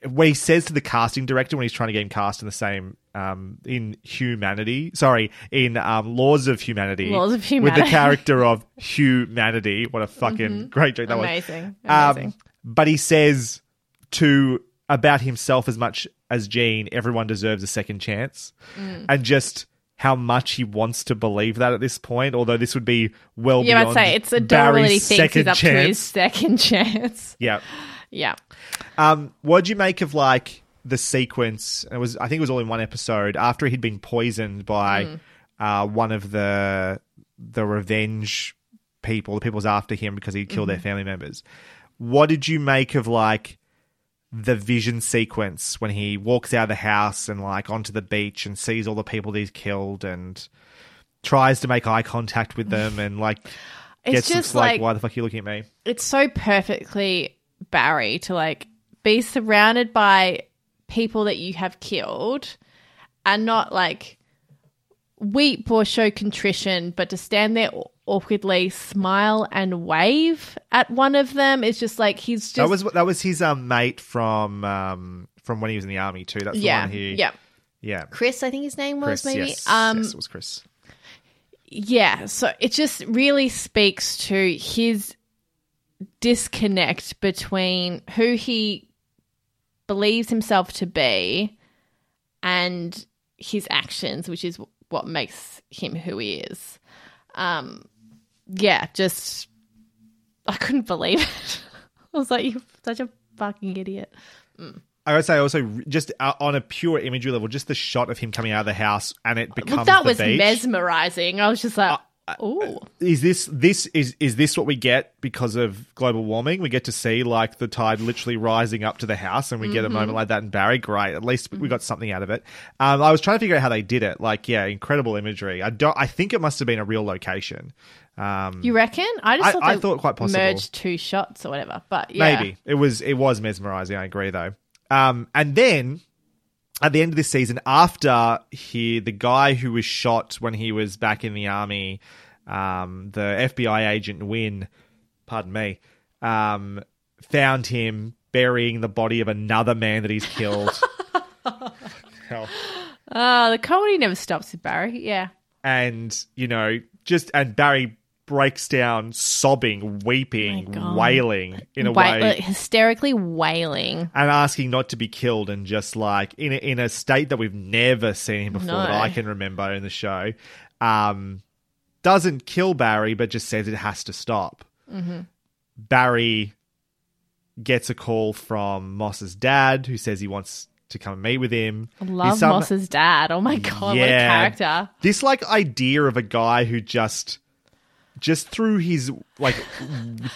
what he says to the casting director when he's trying to get him cast in the same um in humanity sorry in um laws of humanity Laws of Humanity, with the character of humanity what a fucking great joke that Amazing. was Um, Amazing. but he says to about himself as much as Gene, everyone deserves a second chance, Mm. and just how much he wants to believe that at this point. Although this would be well Yeah, I'd say it's a Barry's really thinks second he's up chance. to his second chance. Yeah. Yeah. Um, what'd you make of like the sequence? It was I think it was all in one episode after he'd been poisoned by Mm. uh, one of the the revenge people. The people was after him because he'd killed Mm-hmm. their family members. What did you make of like the vision sequence when he walks out of the house and like onto the beach and sees all the people that he's killed and tries to make eye contact with them and like It's gets just like, like- why the fuck are you looking at me? it's so perfectly Barry to like be surrounded by people that you have killed and not like weep or show contrition, but to stand there awkwardly, smile and wave at one of them. It's just like he's just that was that was his um, mate from um, from when he was in the army too. That's the yeah, one he yeah. yeah. Chris, I think his name was Chris, maybe. yes, um, yes, it was Chris. yeah, so it just really speaks to his disconnect between who he believes himself to be and his actions, which is what makes him who he is. Um, yeah, just I couldn't believe it. I was like, "You're such a fucking idiot." I would say also just uh, on a pure imagery level, just the shot of him coming out of the house and it becomes Well, that was beach. mesmerizing. I was just like, "Oh, is this this is is this what we get because of global warming? We get to see like the tide literally rising up to the house, and we get a moment like that in Barry. Great, at least we got something out of it. Um, I was trying to figure out how they did it. Like, yeah, incredible imagery. I don't. I think it must have been a real location. Um, You reckon? I just I- thought I they thought quite possible. merged two shots or whatever. But yeah, Maybe it was it was mesmerizing. I agree though. Um, and then at the end of this season, after he the guy who was shot when he was back in the army, um, the FBI agent Nguyen, pardon me, um, found him burying the body of another man that he's killed. Hell. Oh, the comedy never stops with Barry. Yeah. and you know just and Barry breaks down sobbing, weeping, Oh wailing in a Wai- way. like, hysterically wailing. and asking not to be killed and just like in a, in a state that we've never seen him before that I can remember in the show. Um, doesn't kill Barry, but just says it has to stop. Mhm. Barry gets a call from Moss's dad, who says he wants to come and meet with him. I love some- Moss's dad. Oh my god, what a character. This like idea of a guy who just just through his like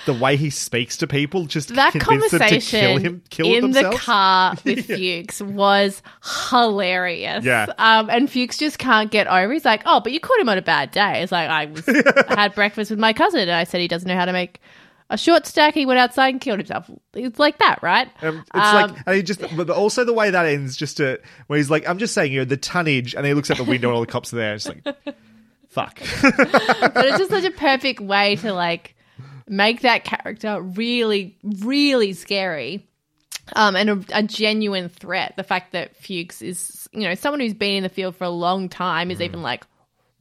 the way he speaks to people just That convinced them to conversation kill him kill in themselves. the car with Fuchs was hilarious. Yeah. Um, and Fuchs just can't get over. He's like, "Oh, but you caught him on a bad day." It's like I was I had breakfast with my cousin, and I said he doesn't know how to make a short stack. He went outside and killed himself. It's like that, right? Um, it's Um, like, and he just, but but also the way that ends, just to, where he's like, I'm just saying, you know, the tonnage, and he looks out the window and all the cops are there. It's like, fuck. but it's just such a perfect way to like make that character really, really scary. Um, and a, a genuine threat. The fact that Fuchs is, you know, someone who's been in the field for a long time is even like,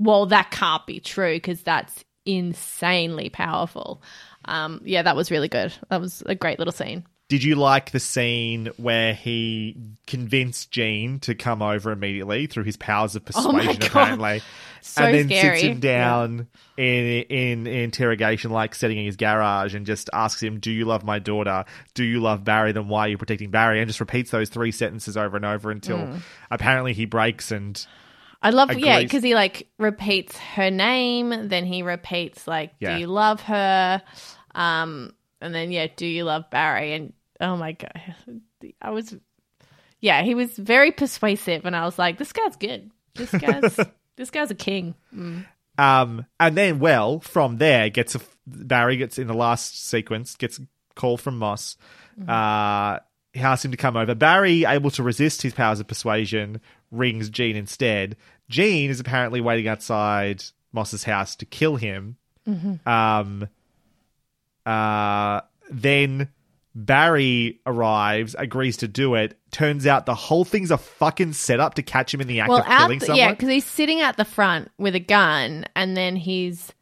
well, that can't be true because that's insanely powerful. Um, yeah, that was really good. That was a great little scene. Did you like the scene where he convinced Gene to come over immediately through his powers of Oh persuasion, God. apparently, So and then scary. sits him down in, in in interrogation, like sitting in his garage, and just asks him, "Do you love my daughter? Do you love Barry? Then why are you protecting Barry?" And just repeats those three sentences over and over until Mm. apparently he breaks and I love, yeah, because he like repeats her name, then he repeats like, Yeah. "Do you love her?" Um, and then yeah, "Do you love Barry?" And oh my god, I was, yeah, he was very persuasive, and I was like, "This guy's good. This guy's this guy's a king." Mm. Um, and then, well, from there, gets a Barry gets in the last sequence gets a call from Moss. Uh, he asks him to come over. Barry, able to resist his powers of persuasion, rings Gene instead. Gene is apparently waiting outside Moss's house to kill him. Mhm. Um, uh, then Barry arrives, agrees to do it. Turns out the whole thing's a fucking setup to catch him in the act Well, of killing the, someone. yeah, because he's sitting at the front with a gun, and then he's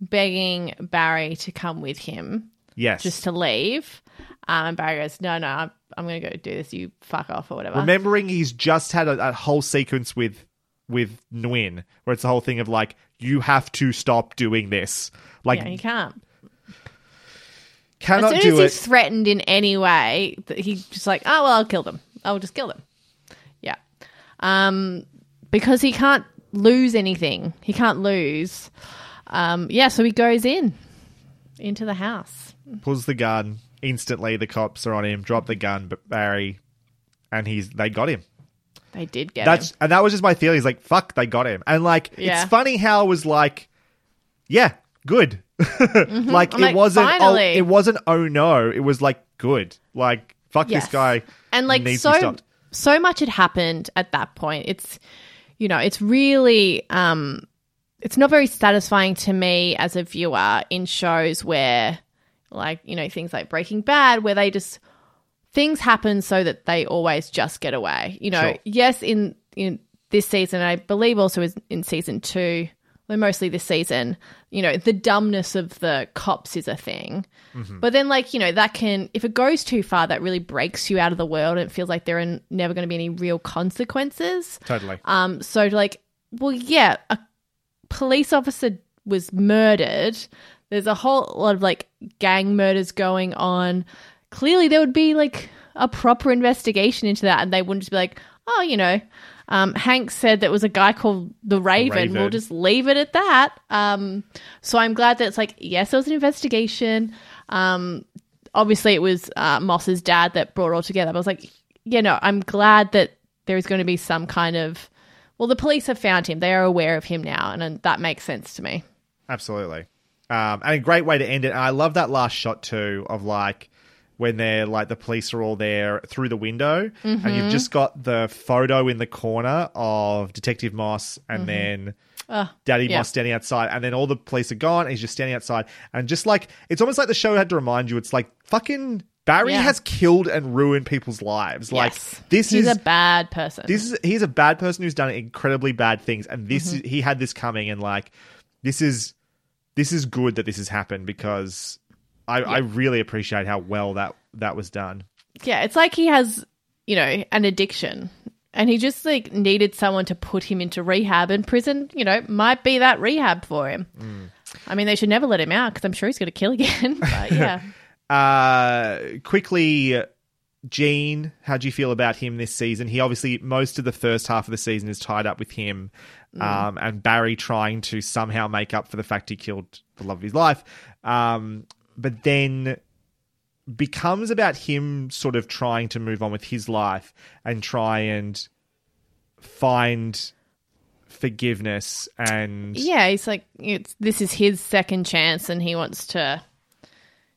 begging Barry to come with him. Yes. just to leave. Um, and Barry goes, "No, no, I'm, I'm going to go do this. You fuck off or whatever." Remembering he's just had a, a whole sequence with with Nguyen, where it's the whole thing of like, you have to stop doing this. Like, yeah, he can't. Cannot as soon do as he's it. threatened in any way, th- he's just like, "Oh well, I'll kill them. I'll just kill them." Yeah, um, because he can't lose anything. He can't lose. Um, yeah, so he goes in into the house. Pulls the gun instantly the cops are on him, drop the gun, but Barry, and he's they got him. They did get That's him. and that was just my feeling. He's like, fuck, they got him. And like, Yeah. it's funny how it was like, yeah, good. Like Mm-hmm. I'm it like, wasn't. Oh, it wasn't. Oh no, it was like good. Like fuck Yes. this guy. and like needs to be so so much had happened at that point it's you know it's really um it's not very satisfying to me as a viewer in shows where like you know things like breaking bad where they just things happen so that they always just get away you know Sure. yes in in this season i believe also is in season two well, mostly this season you know the dumbness of the cops is a thing but then, like, you know, that can, if it goes too far, that really breaks you out of the world and it feels like there are never going to be any real consequences. Totally. Um, so, like, well, yeah, a police officer was murdered. There's a whole lot of, like, gang murders going on. Clearly, there would be, like, a proper investigation into that and they wouldn't just be like, oh, you know, um, Hank said that was a guy called the Raven. Raven. We'll just leave it at that. Um, so I'm glad that it's like, yes, there was an investigation. Um, obviously, it was uh, Moss's dad that brought it all together. But I was like, yeah, no, I'm glad that there is going to be some kind of. Well, the police have found him. They are aware of him now, and, and that makes sense to me. Absolutely. Um, and a great way to end it. And I love that last shot too of like when they're like the police are all there through the window Mm-hmm. and you've just got the photo in the corner of Detective Moss and then Daddy Mm-hmm. yeah. Moss standing outside and then all the police are gone and he's just standing outside and just like it's almost like the show had to remind you it's like fucking Barry Yeah. has killed and ruined people's lives. Like Yes. this He's is a bad person. this is he's a bad person who's done incredibly bad things and this Mm-hmm. is, he had this coming and like this is this is good that this has happened because I, I really appreciate how well that that was done. yeah, it's like he has, you know, an addiction. And he just like needed someone to put him into rehab, and prison, you know, might be that rehab for him. Mm. I mean, they should never let him out because I'm sure he's going to kill again. But yeah, Uh quickly Gene, how do you feel about him this season? He obviously most of the first half of the season is tied up with him, um, and Barry trying to somehow make up for the fact he killed the love of his life. Um, but then becomes about him sort of trying to move on with his life and try and find forgiveness and yeah, he's like, it's this is his second chance, and he wants to,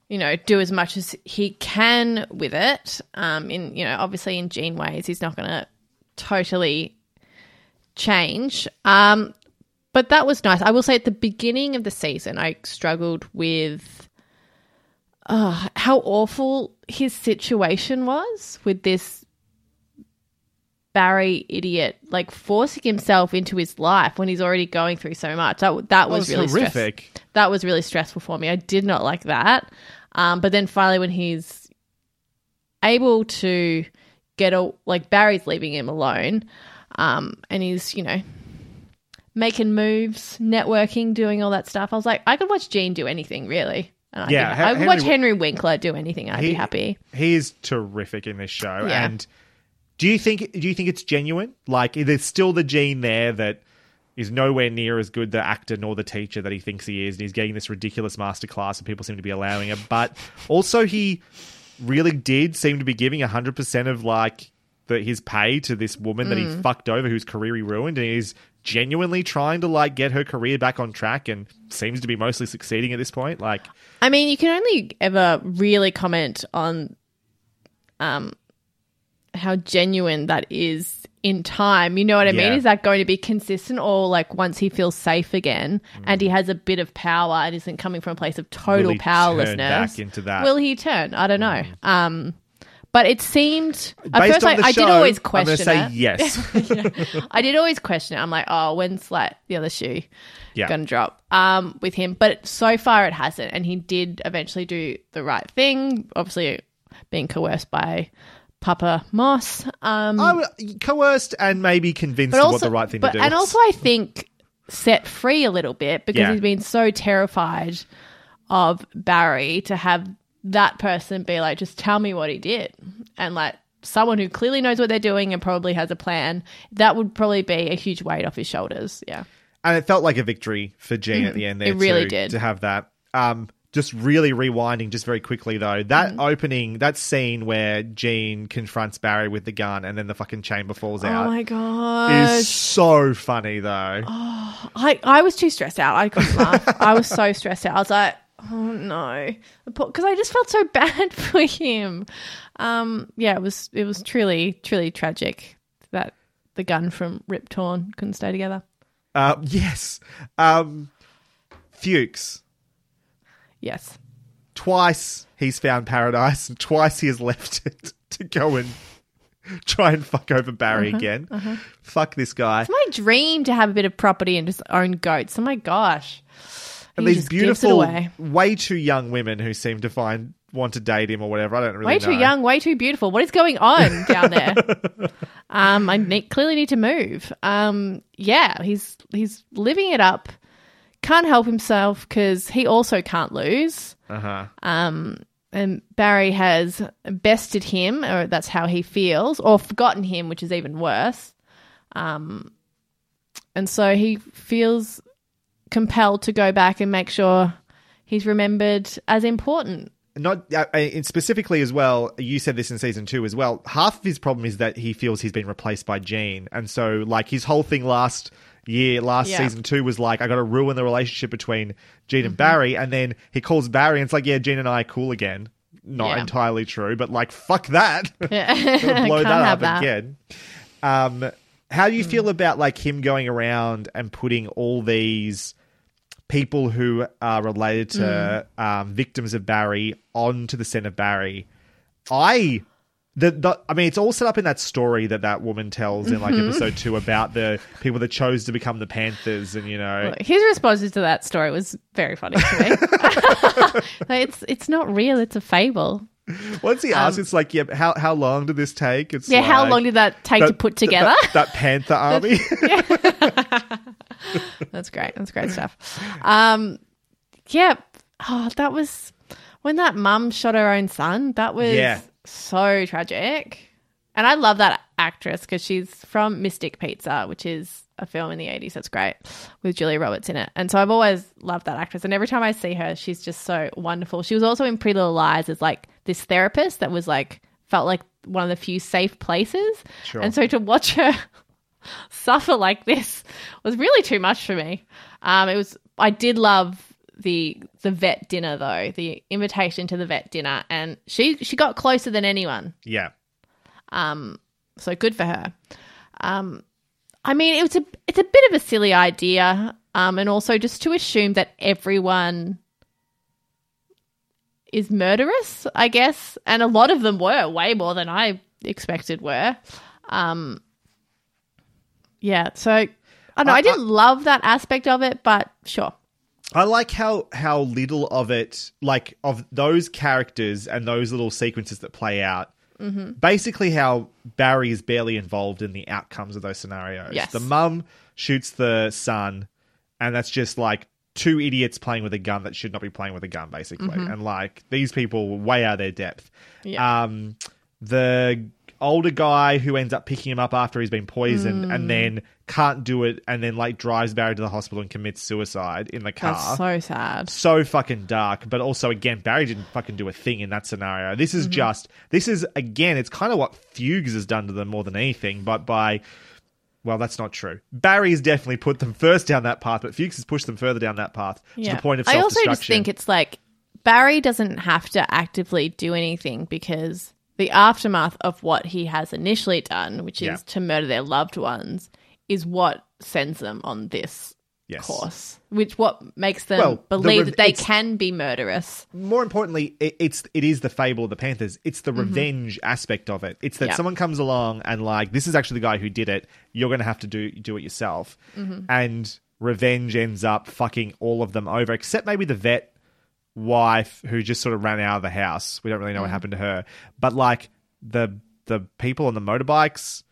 you know, do as much as he can with it. Um, in you know, obviously in Gene ways, he's not going to totally change. Um, but that was nice. I will say at the beginning of the season, I struggled with uh, how awful his situation was with this Barry idiot, like forcing himself into his life when he's already going through so much. That that was, was really stress- horrific. That was really stressful for me. I did not like that. Um, but then finally, when he's able to get a like Barry's leaving him alone, um, and he's you know making moves, networking, doing all that stuff. I was like, I could watch Gene do anything really. And Yeah, I would watch Henry- Winkler do anything. I'd be happy. He is terrific in this show. Yeah. And do you think do you think it's genuine? Like there's still the Gene there that is nowhere near as good the actor nor the teacher that he thinks he is, and he's getting this ridiculous masterclass, and people seem to be allowing it. But also, he really did seem to be giving hundred percent of like the, his pay to this woman that he Mm. fucked over, whose career he ruined, and he's genuinely trying to like get her career back on track, and seems to be mostly succeeding at this point. Like, I mean, you can only ever really comment on um how genuine that is in time. You know what I mean? Is that going to be consistent or like once he feels safe again and he has a bit of power and isn't coming from a place of total Will he turn powerlessness? back into that? Will he turn? I don't know. Um but it seemed at based first on I, the I show, did always I'm question say it. yes. I did always question it. I'm like, oh, when's like the other shoe Yeah. gonna drop? Um, with him, but so far it hasn't, and he did eventually do the right thing. Obviously, being coerced by Papa Moss. Um, I w- coerced and maybe convinced of what the right thing but, to do and also I think set free a little bit because Yeah. he's been so terrified of Barry to have that person be like, just tell me what he did, and like someone who clearly knows what they're doing and probably has a plan. That would probably be a huge weight off his shoulders. Yeah. and it felt like a victory for Gene at the end there. Mm. It really too, did. to have that. Um, just really rewinding just very quickly though. That Mm-hmm. opening, that scene where Gene confronts Barry with the gun and then the fucking chamber falls out Oh my god. is so funny though. oh, I, I was too stressed out. I couldn't laugh. I was so stressed out. I was like, oh no, because I just felt so bad for him. Um, yeah, it was it was truly truly tragic that the gun from Rip Torn couldn't stay together. Uh, yes. Um, Fuchs. Yes, Twice he's found paradise and twice he has left it to go and try and fuck over Barry Uh-huh, again. Fuck this guy. it's my dream to have a bit of property and just own goats. Oh my gosh, And He these just gives it beautiful, way too young women who seem to find want to date him or whatever. I don't really way know. too young, way too beautiful. What is going on down there? um, I clearly need to move. Um, yeah, he's he's living it up. Can't help himself because he also can't lose. Uh huh. Um, and Barry has bested him, or that's how he feels, or forgotten him, which is even worse. Um, and so he feels compelled to go back and make sure he's remembered as important. Not uh, uh, specifically as well. You said this in season two as well. Half of his problem is that he feels he's been replaced by Gene, and so like his whole thing last year, last Yeah. season two was like I got to ruin the relationship between Mm-hmm. and Barry, and then he calls Barry, and it's like yeah, Gene and I are cool again. Not Yeah. entirely true, but like fuck that. Yeah. Blow that up that. again. Um, how do you hmm. feel about like him going around and putting all these people who are related to hmm. um, victims of Barry onto the scent of Barry? I. The, the, I mean, it's all set up in that story that that woman tells in like mm-hmm. episode two about the people that chose to become the Panthers, and you know, His responses to that story was very funny to me. Like, it's it's not real; it's a fable. once he asks, it's like, yeah, how how long did this take? It's Um, Yeah, how long did that take to that- put that- together? that, that Panther army? That's great. That's great stuff. Um, yeah. Oh, that was when that mum shot her own son. That was Yeah. so tragic. And I love that actress because she's from Mystic Pizza, which is a film in the 80s that's great with Julia Roberts in it. And so I've always loved that actress. And every time I see her, she's just so wonderful. She was also in Pretty Little Lies as like this therapist that was like, felt like one of the few safe places. Sure. And so to watch her suffer like this was really too much for me. Um, it was. I did love the the vet dinner though, the invitation to the vet dinner, and she she got closer than anyone. yeah. Um, so good for her. Um, I mean, it was a it's a bit of a silly idea. Um, and also just to assume that everyone is murderous, I guess, and a lot of them were way more than I expected were. Um, yeah, so I don't know. I, I- didn't love that aspect of it, but sure. I like how how little of it, like of those characters and those little sequences that play out. Mm-hmm. Basically, how Barry is barely involved in the outcomes of those scenarios. Yes. The mum shoots the son, and that's just like two idiots playing with a gun that should not be playing with a gun, basically. And like these people were way out of their depth. Mm-hmm. Yeah. Um, the older guy who ends up picking him up after he's been poisoned Mm. and then can't do it and then like drives Barry to the hospital and commits suicide in the car That's so sad. so fucking dark. But also, again, Barry didn't fucking do a thing in that scenario. This Mm-hmm. is just, this is, again, it's kind of what Fuchs has done to them more than anything, but by, well, that's not true. Barry's definitely put them first down that path, but Fuchs has pushed them further down that path to the point of self destruction. I also just think it's like Barry doesn't have to actively do anything because the aftermath of what he has initially done, which is Yeah. to murder their loved ones, is what sends them on this Yes. Of course. Which what makes them Well, the believe that they can be murderous. more importantly, it, it's it is the fable of the Panthers. It's the revenge aspect of it. It's that Mm-hmm. Someone comes along and like this is actually the guy who did it. You're going to have to do do it yourself, Mm-hmm. and revenge ends up fucking all of them over, except maybe the vet wife who just sort of ran out of the house. We don't really know Mm. what happened to her, but like the the people on the motorbikes.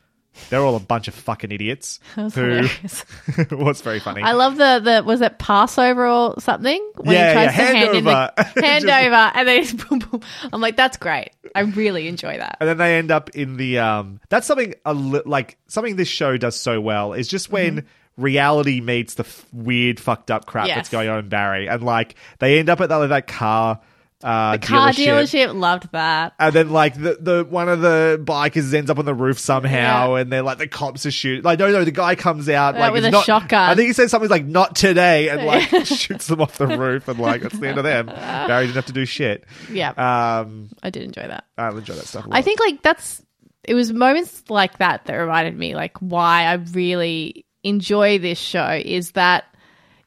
They're all a bunch of fucking idiots. That was who was very funny. I love the the was it Passover or something when Yeah, he tries yeah, to hand, hand in the over. hand Just- over and then he's boom boom. I'm like that's great. I really enjoy that. and then they end up in the um that's something a li- like something this show does so well is just when reality meets the f- weird fucked up crap Yes. that's going on in Barry, and like they end up at that, that car. Uh, the Car dealership loved that. and then like the, the one of the bikers ends up on the roof somehow, and then like the cops are shooting. Like no, no, the guy comes out Yeah, like with a not- shotgun. I think he says something like "not today" and like shoots them off the roof, and like that's the end of them. Barry didn't have to do shit. Yeah, Um, I did enjoy that. I enjoy that stuff. a lot. I think like that's it was moments like that that reminded me like why I really enjoy this show is that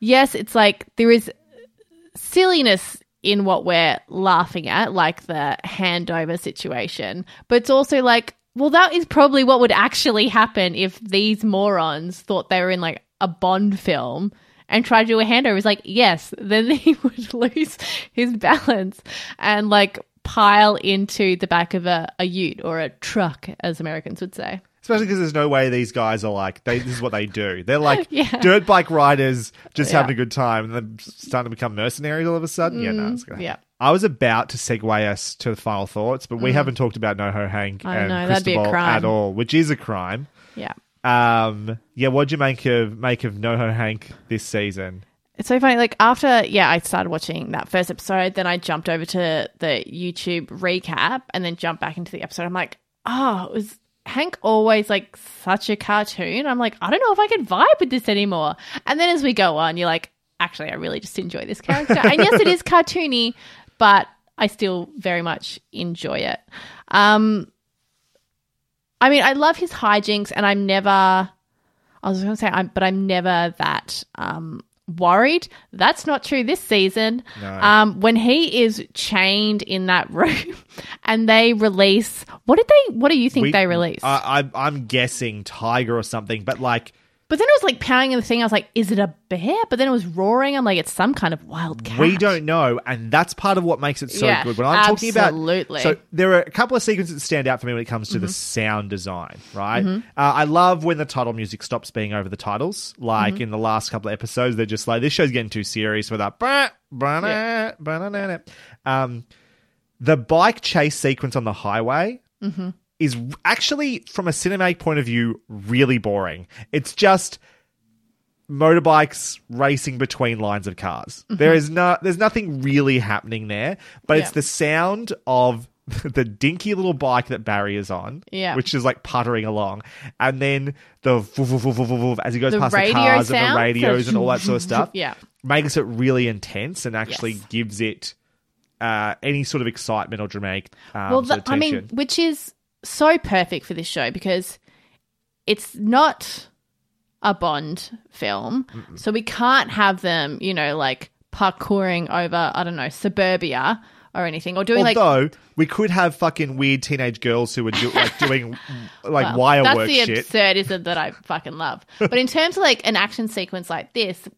yes, it's like there is silliness in what we're laughing at, like the handover situation, but it's also like, well, that is probably what would actually happen if these morons thought they were in like a Bond film and tried to do a handover. It's like, yes, then he would lose his balance and like pile into the back of a, a ute or a truck, as Americans would say. Especially because there's no way these guys are like they. This is what they do. They're like Yeah. dirt bike riders, just Yeah. having a good time, and then starting to become mercenaries all of a sudden. yeah, no, it's gonna. Mm, yeah. I was about to segue us to the final thoughts, but we haven't talked about NoHo Hank Mm. I and know, that'd be a Cristobal at all, which is a crime. Yeah. Um, yeah, what'd you make of make of NoHo Hank this season? It's so funny. Like after, yeah, I started watching that first episode, then I jumped over to the YouTube recap, and then jumped back into the episode. I'm like, oh, it was Hank always like such a cartoon? I'm like, I don't know if I can vibe with this anymore. And then as we go on, you're like, actually, I really just enjoy this character. and yes, it is cartoony, but I still very much enjoy it. Um, I mean, I love his hijinks, and I'm never. I was going to say, I'm, but I'm never that um, worried. That's not true this season. Um, when he is chained in that room, and they release, what did they? What do you think We- they released? I, I, I'm guessing tiger or something, but like but then it was like pounding in the thing. I was like, is it a bear? But then it was roaring. I'm like, it's some kind of wild cat. We don't know, and that's part of what makes it so Yeah, good. When I'm talking about, absolutely. so there are a couple of sequences that stand out for me when it comes to the sound design. Right, uh, I love when the title music stops being over the titles. Like in the last couple of episodes, they're just like this show's getting too serious with that. bah, bah, nah, bah, nah, nah, nah. Um, the bike chase sequence on the highway is actually, from a cinematic point of view, really boring. It's just motorbikes racing between lines of cars. There is no there's nothing really happening there, but it's the sound of the dinky little bike that Barry is on, Yeah. which is like puttering along, and then the voo, voo, voo, voo, voo, as he goes The past the cars and the radios So- and all that sort of stuff. Yeah. makes it really intense and actually Yes. gives it uh, any sort of excitement or dramatic. Um, well, sort of I mean, which is so perfect for this show because it's not a Bond film, so we can't have them, you know, like parkouring over, I don't know, suburbia or anything, or doing like. Although we could have fucking weird teenage girls who are do, like doing like well, wire that's work the shit. absurdism that I fucking love. But in terms of like an action sequence like this,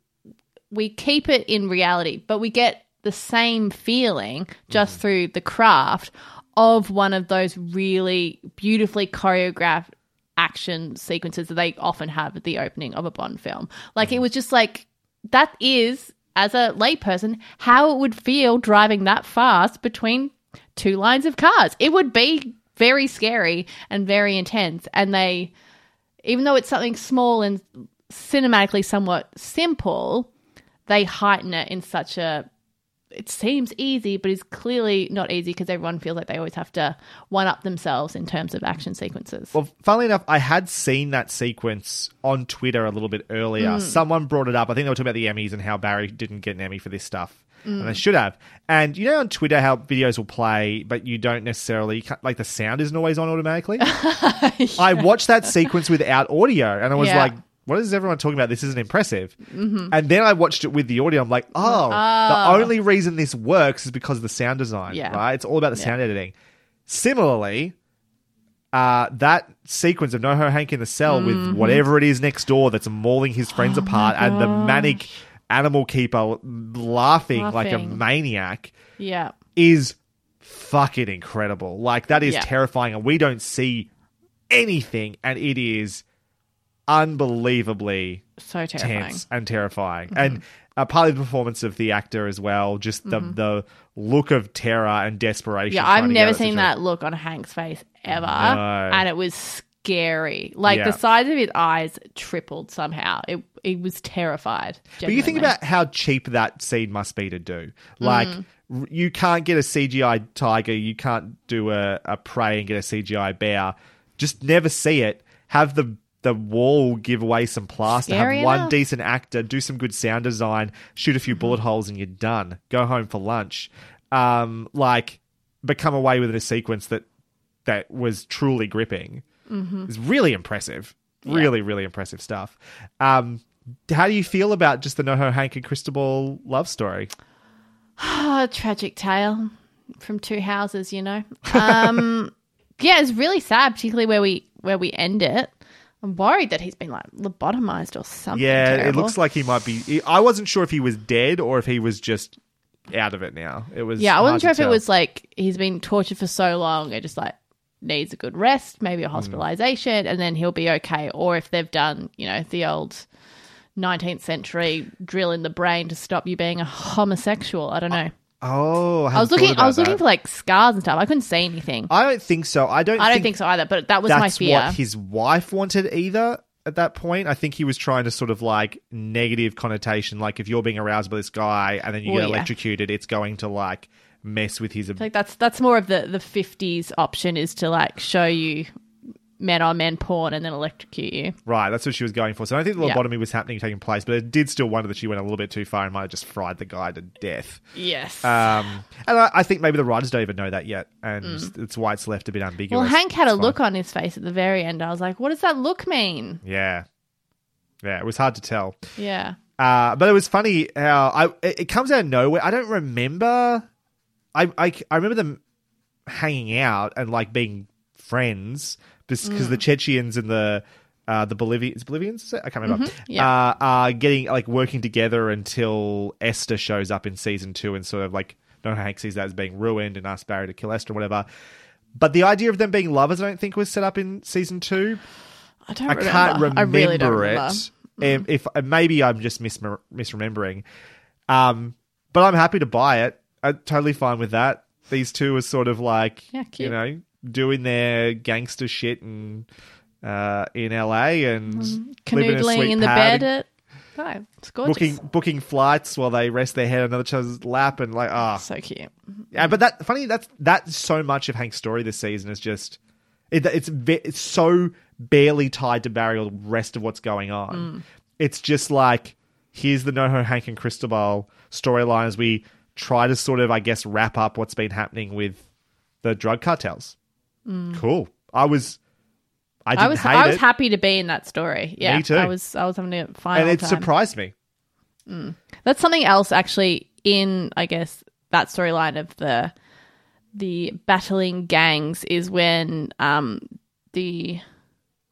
we keep it in reality, but we get the same feeling just Mm-hmm. through the craft of one of those really beautifully choreographed action sequences that they often have at the opening of a Bond film. Like Mm-hmm. it was just like that is as a layperson how it would feel driving that fast between two lines of cars. It would be very scary and very intense and they even though it's something small and cinematically somewhat simple, they heighten it in such a it seems easy, but is clearly not easy because everyone feels like they always have to one up themselves in terms of action sequences. Well, funnily enough, I had seen that sequence on Twitter a little bit earlier. Mm. Someone brought it up. I think they were talking about the Emmys and how Barry didn't get an Emmy for this stuff. And Mm. they should have. And you know on Twitter how videos will play, but you don't necessarily, like the sound isn't always on automatically? I watched that sequence without audio and I was Yeah. like, what is everyone talking about? This isn't impressive. And then I watched it with the audio. I'm like, oh, Oh. the only reason this works is because of the sound design, Yeah. right? It's all about the sound editing. Similarly, uh, that sequence of NoHo Hank in the cell Mm-hmm. with whatever it is next door that's mauling his Oh friends apart and the manic animal keeper laughing, like a maniac yeah. is fucking incredible. Like that is Yeah. terrifying and we don't see anything and it is unbelievably So terrifying. tense and terrifying. Mm-hmm. And uh, partly the performance of the actor as well, just the the look of terror and desperation. Yeah, I've never seen that look on Hank's face ever. No. And it was scary. Like Yeah. the size of his eyes tripled somehow. It he was terrified. But you think about how cheap that scene must be to do. Like, Mm. you can't get a CGI tiger, you can't do a, a prey and get a CGI bear. Just never see it. Have the the wall give away some plaster. Scary have one enough. decent actor, do some good sound design, shoot a few Mm-hmm. bullet holes, and you're done. Go home for lunch. Um, like, become away with a sequence that that was truly gripping. Mm-hmm. It's really impressive. Really, really impressive stuff. Um, how do you feel about just the Noho Hank and Cristobal love story? Oh, tragic tale from two houses, you know. Um, yeah, it's really sad, particularly where we where we end it. I'm worried that he's been like lobotomized or something. yeah, it looks like he might be. I wasn't sure if he was dead or if he was just out of it now. It was. Yeah, I wasn't sure if it was like he's been tortured for so long, it just like needs a good rest, maybe a Mm. hospitalization, and then he'll be okay. Or if they've done, you know, the old 19th century drill in the brain to stop you being a homosexual. I don't know. Oh, I, I was looking. I was looking for like scars and stuff. I couldn't see anything. I don't think so. I don't. I don't think, think so either. But that was my that's fear. what his wife wanted either. At that point, I think he was trying to sort of like negative connotation, like if you're being aroused by this guy and then you Well, get yeah. electrocuted, it's going to like mess with his. like that's that's more of the the 50s option is to like show you men on men porn and then electrocute you. Right, that's what she was going for. So I don't think the Yeah. lobotomy was happening, taking place, but it did still wonder that she went a little bit too far and might have just fried the guy to death. Yes. Um, and I, I think maybe the writers don't even know that yet, and it's why it's left a bit ambiguous. Mm. well, Hank had a It's fine. look on his face at the very end. I was like, what does that look mean? Yeah, yeah, it was hard to tell. Yeah. Uh, but it was funny how I it, it comes out of nowhere. I don't remember. I, I I remember them hanging out and like being friends because Mm. the Chechens and the uh, the Bolivians Bolivians is it? I can't remember. Mm-hmm. yeah. Uh, are getting like working together until Esther shows up in season two and sort of like no Hank sees that as being ruined and asks Barry to kill Esther or whatever. But the idea of them being lovers, I don't think was set up in season two. I don't I remember. can't remember I really don't remember. it. Um, if maybe I'm just mis- misremembering, um, but I'm happy to buy it. I'm totally fine with that. These two are sort of like Yeah, you know doing their gangster shit and uh, in LA and a Canoodling sweet in the bed at. Oh, it's gorgeous. booking booking flights while they rest their head on another other's lap and like ah So cute. yeah, but that funny that's that's so much of Hank's story this season is just it, it's ve- it's so barely tied to Barry or the rest of what's going on. Mm. It's just like here's the NoHo Hank and Cristobal storyline as we try to sort of I guess wrap up what's been happening with the drug cartels. Cool. I was I Mm. I was I was it, happy to be in that story. Yeah, Me too. I was I was having a fine and it time. surprised me. That's something else actually in I guess that storyline of the the battling gangs is when um the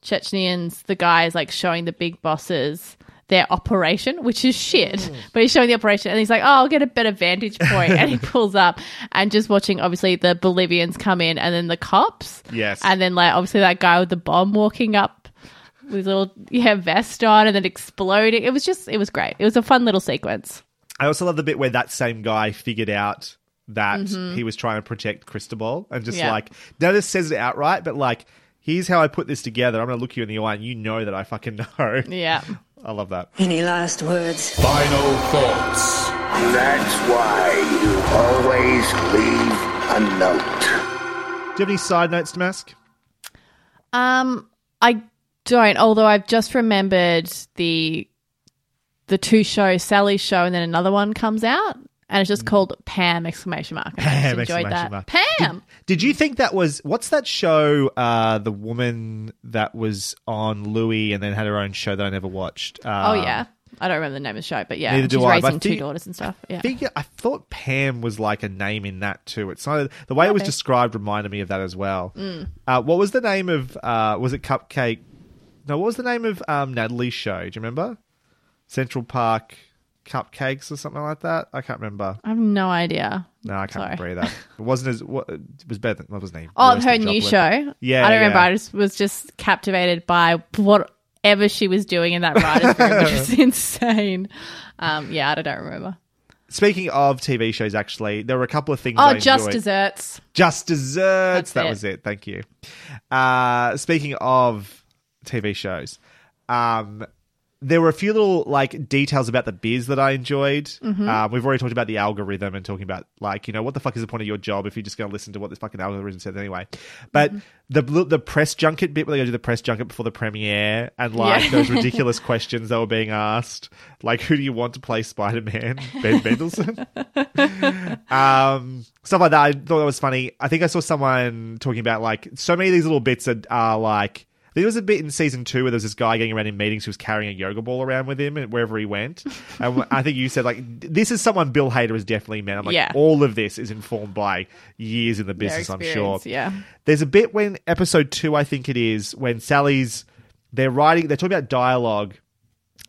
Chechnyans, the guys like showing the big bosses their operation, which is shit. Mm. But he's showing the operation and he's like, Oh, I'll get a better vantage point. and he pulls up and just watching obviously the Bolivians come in and then the cops. Yes. And then like obviously that guy with the bomb walking up with his little yeah, vest on and then exploding. It was just it was great. It was a fun little sequence. I also love the bit where that same guy figured out that he was trying to protect Cristobal and just Mm-hmm. Yeah. like now this says it outright, but like here's how I put this together. I'm gonna look you in the eye and you know that I fucking know. Yeah. I love that. Any last words? Final thoughts. That's why you always leave a note. Do you have any side notes to Mask? Um, I don't. Although I've just remembered the the two shows, Sally's show, and then another one comes out, and it's just called Pam! Exclamation mark. I just Mm. Pam! enjoyed that. mark. Pam. Did you think that was what's that show? Uh, the woman that was on Louie and then had her own show that I never watched. Uh, oh yeah, I don't remember the name of the show, but yeah, Neither do I, but raising two think- daughters and stuff. Yeah. I figure I thought Pam was like a name in that too. It's not, the way it was described reminded me of that as well. Mm. Uh, what was the name of? Uh, was it Cupcake? No, what was the name of um, Natalie's show? Do you remember? Central Park Cupcakes or something like that. I can't remember. I have no idea. No, I can't Sorry. remember either. It wasn't as what it was better than what was his name? Oh, Worse her than new Joplin. show. Yeah, I don't remember. I just was just captivated by whatever she was doing in that writer's room, which is insane. Um, yeah, I don't remember. speaking of TV shows, actually, there were a couple of things. Oh, I just enjoyed. desserts. Just desserts. That's that it. was it. Thank you. Uh, speaking of TV shows, um, there were a few little like details about the biz that I enjoyed. Mm-hmm. Um, we've already talked about the algorithm and talking about like you know what the fuck is the point of your job if you're just going to listen to what this fucking algorithm says anyway. But Mm-hmm. the the press junket bit where they go do the press junket before the premiere and like Yeah. those ridiculous questions that were being asked, like who do you want to play Spider Man? Ben Mendelsohn um, stuff like that. I thought that was funny. I think I saw someone talking about like so many of these little bits are, are like. There was a bit in season two where there was this guy getting around in meetings who was carrying a yoga ball around with him and wherever he went. And I think you said like this is someone Bill Hader has definitely met. I'm like Yeah. all of this is informed by years in the business. I'm sure. Yeah. There's a bit when episode two, I think it is, when Sally's they're writing, they're talking about dialogue,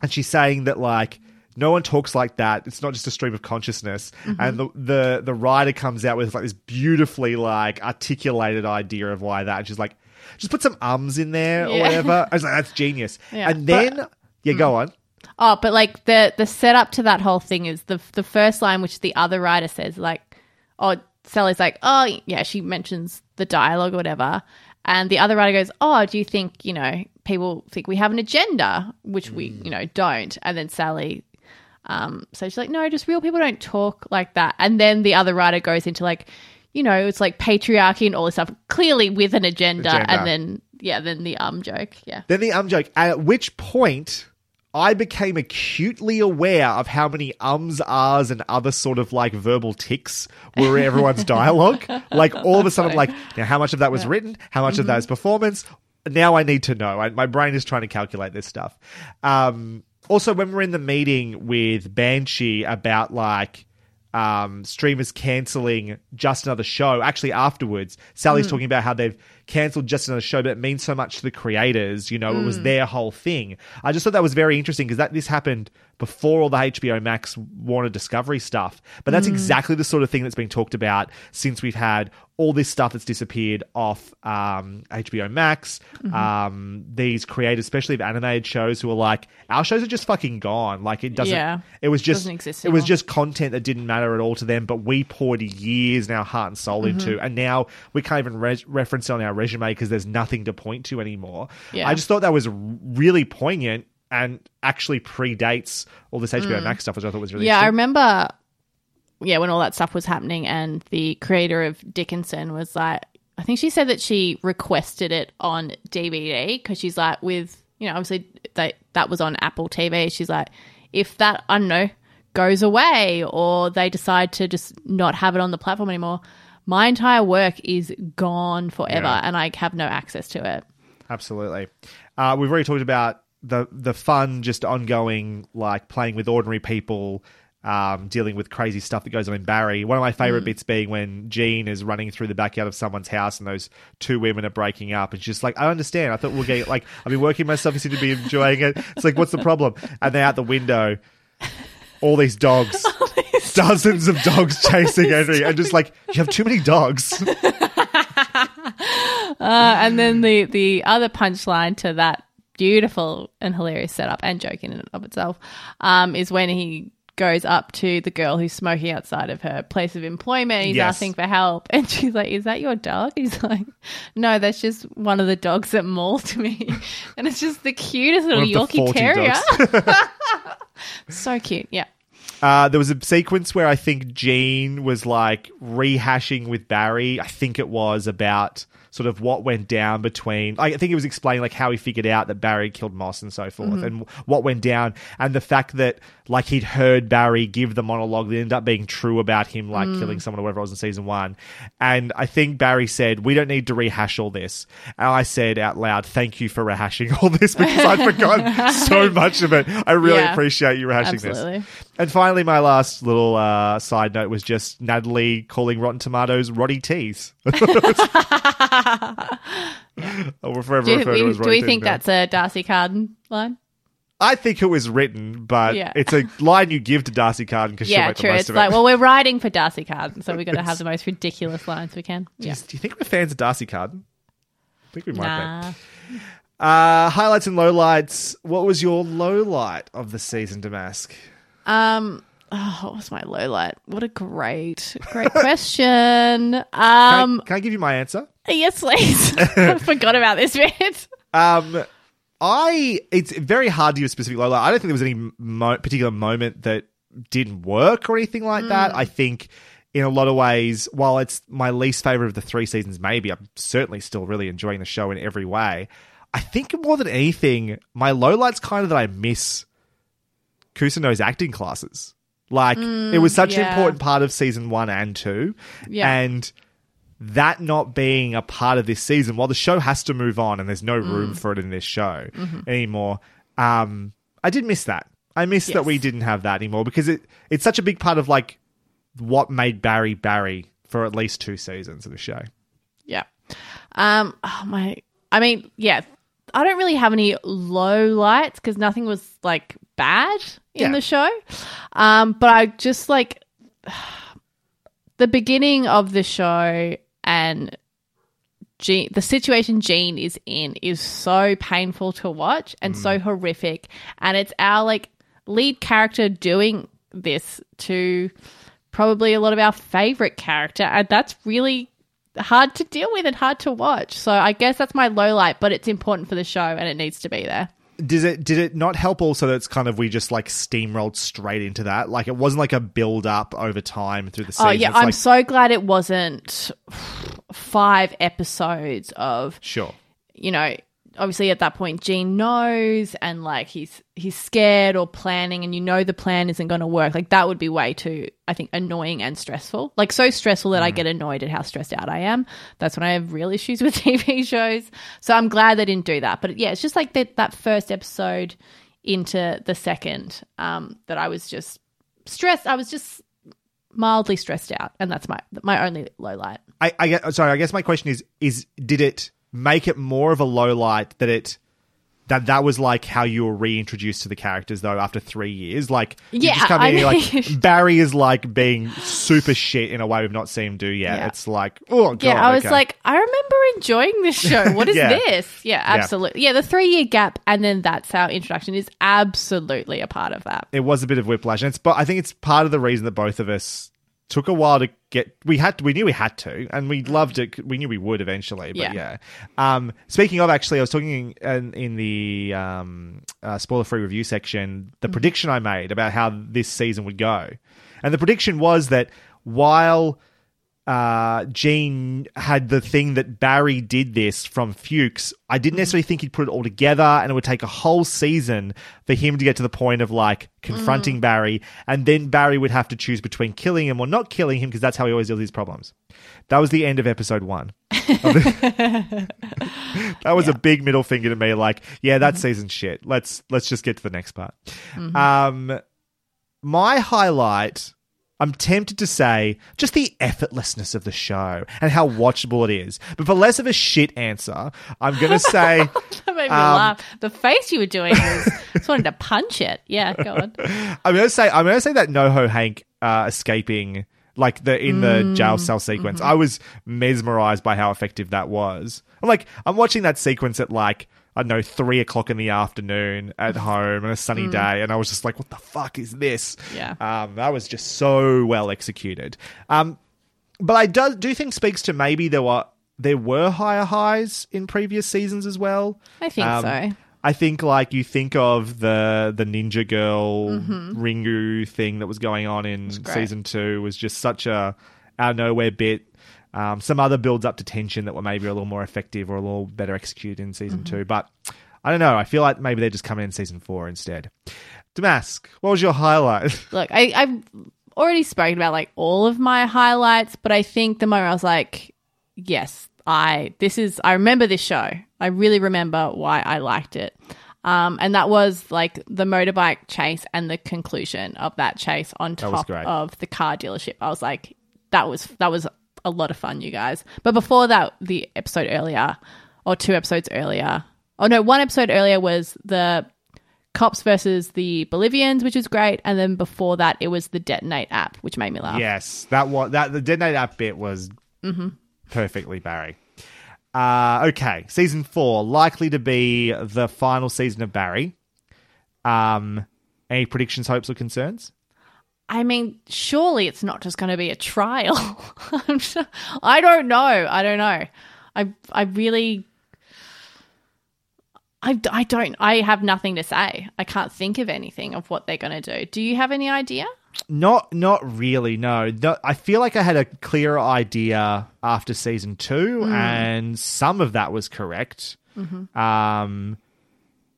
and she's saying that like no one talks like that. It's not just a stream of consciousness. Mm-hmm. And the, the the writer comes out with like this beautifully like articulated idea of why that. And she's like, just put some ums in there or Yeah. whatever. I was like, that's genius. Yeah, and then yeah, go on. Oh, but like the the setup to that whole thing is the the first line, which the other writer says, like, oh, Sally's like, oh yeah, she mentions the dialogue or whatever, and the other writer goes, oh, do you think you know people think we have an agenda, which we you know don't, and then Sally. Um, so she's like, no, just real people don't talk like that. And then the other writer goes into like, you know, it's like patriarchy and all this stuff, clearly with an agenda. Agenda. And then, yeah, then the um joke. Yeah. Then the um joke, at which point I became acutely aware of how many ums, ahs, and other sort of like verbal ticks were in everyone's dialogue. like all of a sudden, I'm like, now how much of that was written? How much of that is performance? Now I need to know. I, my brain is trying to calculate this stuff. Um, also, when we're in the meeting with Banshee about like um, streamers canceling just another show. Actually, afterwards, Sally's talking about how they've cancelled just another show, but it means so much to the creators. You know, it was their whole thing. I just thought that was very interesting because that this happened before all the HBO Max Warner Discovery stuff. But that's exactly the sort of thing that's been talked about since we've had all this stuff that's disappeared off um, HBO Max. Um, these creators, especially of animated shows, who are like, our shows are just fucking gone. Like it doesn't. Yeah. It was just. It was just content that didn't matter at all to them, but we poured years and our heart and soul Mm-hmm. into, and now we can't even re- reference it on our resume because there's nothing to point to anymore. Yeah. I just thought that was really poignant and actually predates all this HBO Max stuff, which I thought was really Mm. Yeah, I remember. Yeah, when all that stuff was happening, and the creator of Dickinson was like, I think she said that she requested it on DVD because she's like, with you know, obviously that that was on Apple TV. She's like, if that I don't know goes away or they decide to just not have it on the platform anymore, my entire work is gone forever, Yeah. and I have no access to it. Absolutely. Uh, we've already talked about the the fun, just ongoing, like playing with ordinary people, um, dealing with crazy stuff that goes on in Barry. One of my favorite bits being when Gene is running through the backyard of someone's house and those two women are breaking up, and she's just like, "I understand. I thought we'll get like I've been working myself. You seem to be enjoying it. It's like, what's the problem?" And then out the window. All these dogs, dozens of dogs chasing Henry, and just like you have too many dogs. Uh, and then the the other punchline to that beautiful and hilarious setup and joke in and of itself um, is when he goes up to the girl who's smoking outside of her place of employment. He's Yes. asking for help, and she's like, "Is that your dog?" He's like, "No, that's just one of the dogs that mauled me." and it's just the cutest little Yorkie terrier. so cute, yeah. Uh, there was a sequence where I think Gene was like rehashing with Barry. I think it was about sort of what went down between. I think he was explaining like how he figured out that Barry killed Moss and so forth, mm-hmm. and what went down, and the fact that like he'd heard Barry give the monologue that ended up being true about him like killing someone or whatever it was in season one. And I think Barry said, "We don't need to rehash all this." And I said out loud, "Thank you for rehashing all this because I'd forgotten so much of it. I really Yeah. appreciate you rehashing Absolutely. this." And finally, my last little uh, side note was just Natalie calling Rotten Tomatoes Roddy Tees. I'll forever Do, refer to it we, do we think now. that's a D'Arcy Carden line? I think it was written, but Yeah. it's a line you give to D'Arcy Carden because she'll Yeah, make the true. most It's of like, it. well, we're writing for D'Arcy Carden, so we've got to have the most ridiculous lines we can. Yeah. Do you think we're fans of D'Arcy Carden? I think we might Nah. be. Uh, highlights and lowlights. What was your low light of the season, Damask? Um, oh, what was my low light? What a great, great question. Um, can, I, can I give you my answer? yes, please. I forgot about this bit. Um, I it's very hard to give a specific low. I don't think there was any mo- particular moment that didn't work or anything like that. Mm. I think in a lot of ways, while it's my least favorite of the three seasons, maybe I'm certainly still really enjoying the show in every way. I think more than anything, my low light's kind of that I miss Cousineau's acting classes. Like it was mm, such an important part of season one and two, Yeah. and that not being a part of this season, while the show has to move on and there's no Mm. room for it in this show Mm-hmm. anymore, um, I did miss that. I miss that we didn't have that anymore because it it's such a big part of like what made Barry Barry for at least two seasons of the show. Yeah. Um. Oh my. I mean, yeah. I don't really have any low lights because nothing was like bad in Yeah. the show. Um. But I just like the beginning of the show and Gene, the situation Gene is in is so painful to watch and so mm. horrific. And it's our like lead character doing this to probably a lot of our favorite character. And that's really hard to deal with and hard to watch. So I guess that's my low light, but it's important for the show and it needs to be there. Did it did it not help also that it's kind of we just like steamrolled straight into that? Like it wasn't like a build up over time through the oh, season. Oh yeah, It's I'm like, so glad it wasn't five episodes of sure. you know, obviously at that point Gene knows and like he's he's scared or planning and you know the plan isn't going to work. Like that would be way too I think annoying and stressful. Like so stressful that I get annoyed at how stressed out I am. That's when I have real issues with TV shows. So I'm glad they didn't do that. But yeah, it's just like that that first episode into the second um that I was just stressed. I was just mildly stressed out and that's my my only low light. I, I get sorry. I guess my question is: is did it make it more of a low light that it that that was like how you were reintroduced to the characters though after three years? Like, Yeah, just come I in mean- like Barry is like being super shit in a way we've not seen him do yet. Yeah. It's like, oh god, Yeah, I was okay. like, I remember enjoying this show. What is Yeah. this? Yeah, absolutely. Yeah, the three year gap, and then that's our introduction is absolutely a part of that. it was a bit of whiplash, and it's but I think it's part of the reason that both of us took a while to get. We had to, we knew we had to, and we loved it. We knew we would eventually, but yeah. Yeah. Um, speaking of, actually, I was talking in, in the um, uh, spoiler free review section the prediction I made about how this season would go, and the prediction was that while uh, Gene had the thing that Barry did this from Fuchs. I didn't necessarily think he'd put it all together, and it would take a whole season for him to get to the point of like confronting Barry, and then Barry would have to choose between killing him or not killing him because that's how he always deals with his problems. That was the end of episode one. that was a big middle finger to me. Like, yeah, that season's shit. Let's let's just get to the next part. Um, my highlight. I'm tempted to say just the effortlessness of the show and how watchable it is. But for less of a shit answer, I'm going to say That made me Um, laugh. The face you were doing was just wanted to punch it. Yeah, go on. I'm going to say I'm going to say that NoHo Hank uh, escaping like the in the jail cell sequence. I was mesmerized by how effective that was. I'm like I'm watching that sequence at like I don't know three o'clock in the afternoon at home on a sunny day, and I was just like, "What the fuck is this?" Yeah. um, that was just so well executed. Um, but I do do think speaks to maybe there were there were higher highs in previous seasons as well. I think Um, so. I think like you think of the the Ninja Girl Mm-hmm. Ringu thing that was going on in season two was just such a out of nowhere bit. Um, some other builds up to tension that were maybe a little more effective or a little better executed in season Mm-hmm. two. But I don't know. I feel like maybe they're just coming in season four instead. Damask, what was your highlight? Look, I, I've already spoken about like all of my highlights, but I think the moment I was like, yes, I this is I remember this show. I really remember why I liked it. Um, and that was like the motorbike chase and the conclusion of that chase on top of the car dealership. I was like, that was that was a lot of fun, you guys. But before that, the episode earlier, or two episodes earlier, oh no, one episode earlier was the cops versus the Bolivians, which was great, and then before that, it was the detonate app, which made me laugh. yes, that was that the detonate app bit was Mm-hmm. perfectly Barry. Uh, okay, season four likely to be the final season of Barry. Um, any predictions, hopes, or concerns? I mean, surely it's not just going to be a trial. I'm sure, I don't know. I don't know. I I really I, I don't I have nothing to say. I can't think of anything of what they're going to do. Do you have any idea? Not not really. No. No, I feel like I had a clearer idea after season two, and some of that was correct. Um,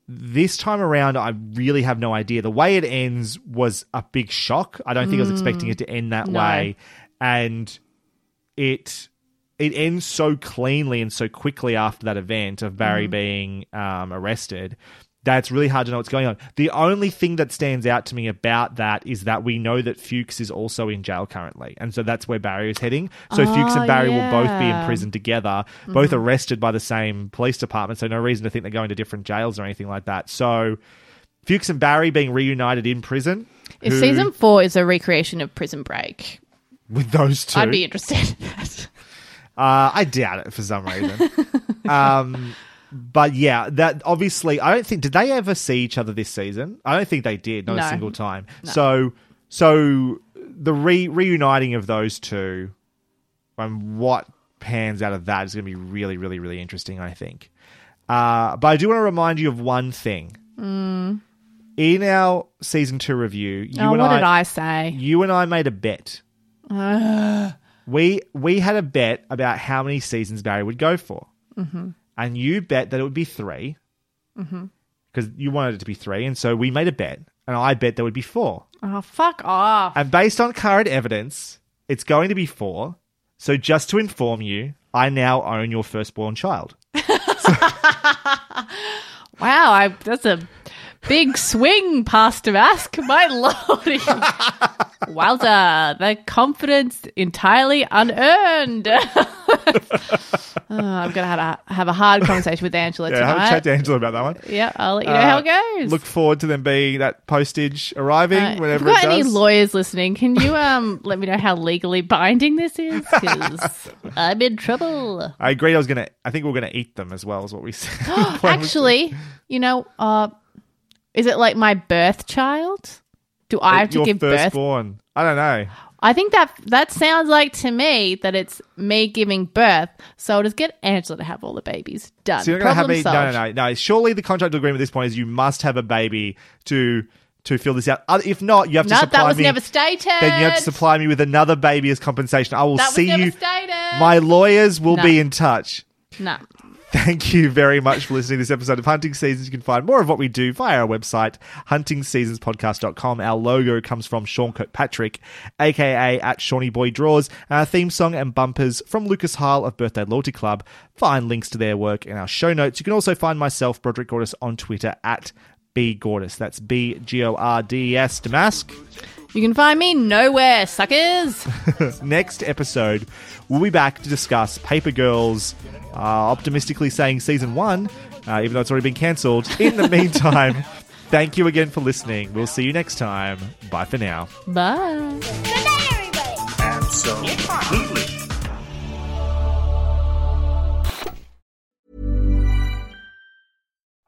this time around, I really have no idea. The way it ends was a big shock. I don't think I was expecting it to end that No. way, and it it ends so cleanly and so quickly after that event of Barry being um, arrested. That's really hard to know what's going on. The only thing that stands out to me about that is that we know that Fuchs is also in jail currently. And so that's where Barry is heading. So Fuchs and Barry will both be in prison together, both arrested by the same police department. So no reason to think they're going to different jails or anything like that. So Fuchs and Barry being reunited in prison. If who- season four is a recreation of Prison Break, with those 2 I'd be interested in that. Uh, I doubt it for some reason. um, but yeah, that obviously, I don't think did they ever see each other this season? I don't think they did, not a No. single time. So, so the re- reuniting of those two and what pans out of that is going to be really, really, really interesting. I think. Uh, but I do want to remind you of one thing. In our season two review, you oh, and what I, did I say? you and I made a bet. we we had a bet about how many seasons Barry would go for, mm-hmm. And you bet that it would be 3 mm-hmm. because you wanted it to be three, and so we made a bet, and I bet there would be four. Oh, fuck off. And based on current evidence, it's going to be four. So just to inform you, I now own your firstborn child. Wow, I, that's a big swing, Pastor Ask. My lordy. Wilder, the confidence entirely unearned. I'm going to have a, have a hard conversation with Angela Yeah, have a tonight. chat to Angela about that one. yeah, I'll let you know how it Uh, goes. Look forward to them being that postage arriving Uh, whenever if it got any lawyers listening, can you um let me know how legally binding this is? Because I'm in trouble. I agreed. I was gonna. I think we are gonna eat them as well. as what we said. Actually, you know, uh, is it like my birth child? Do I have to your give birth? firstborn. I don't know. I think that that sounds like to me that it's me giving birth. So I'll just get Angela to have all the babies done. So you're going to have a no, no, no, no. Surely the contract agreement at this point is you must have a baby to to fill this out. Uh, if not, you have to No, supply that was me. never stated. then you have to supply me with another baby as compensation. I will That see never you. stated. My lawyers will No. be in touch. No. Thank you very much for listening to this episode of Hunting Seasons. You can find more of what we do via our website, huntingseasonspodcast.com. Our logo comes from Sean Kirkpatrick, aka at Shawnee Boy Draws. and Our theme song and bumpers from Lucas Hile of Birthday Loyalty Club. Find links to their work in our show notes. You can also find myself, Broderick Gordis, on Twitter at B Gordis. That's B G O R D S Damask. You can find me nowhere, suckers. next episode, we'll be back to discuss Paper Girls, uh, optimistically saying season one, uh, even though it's already been cancelled. In the meantime, thank you again for listening. We'll see you next time. Bye for now. Bye. Good night, everybody. Absolutely.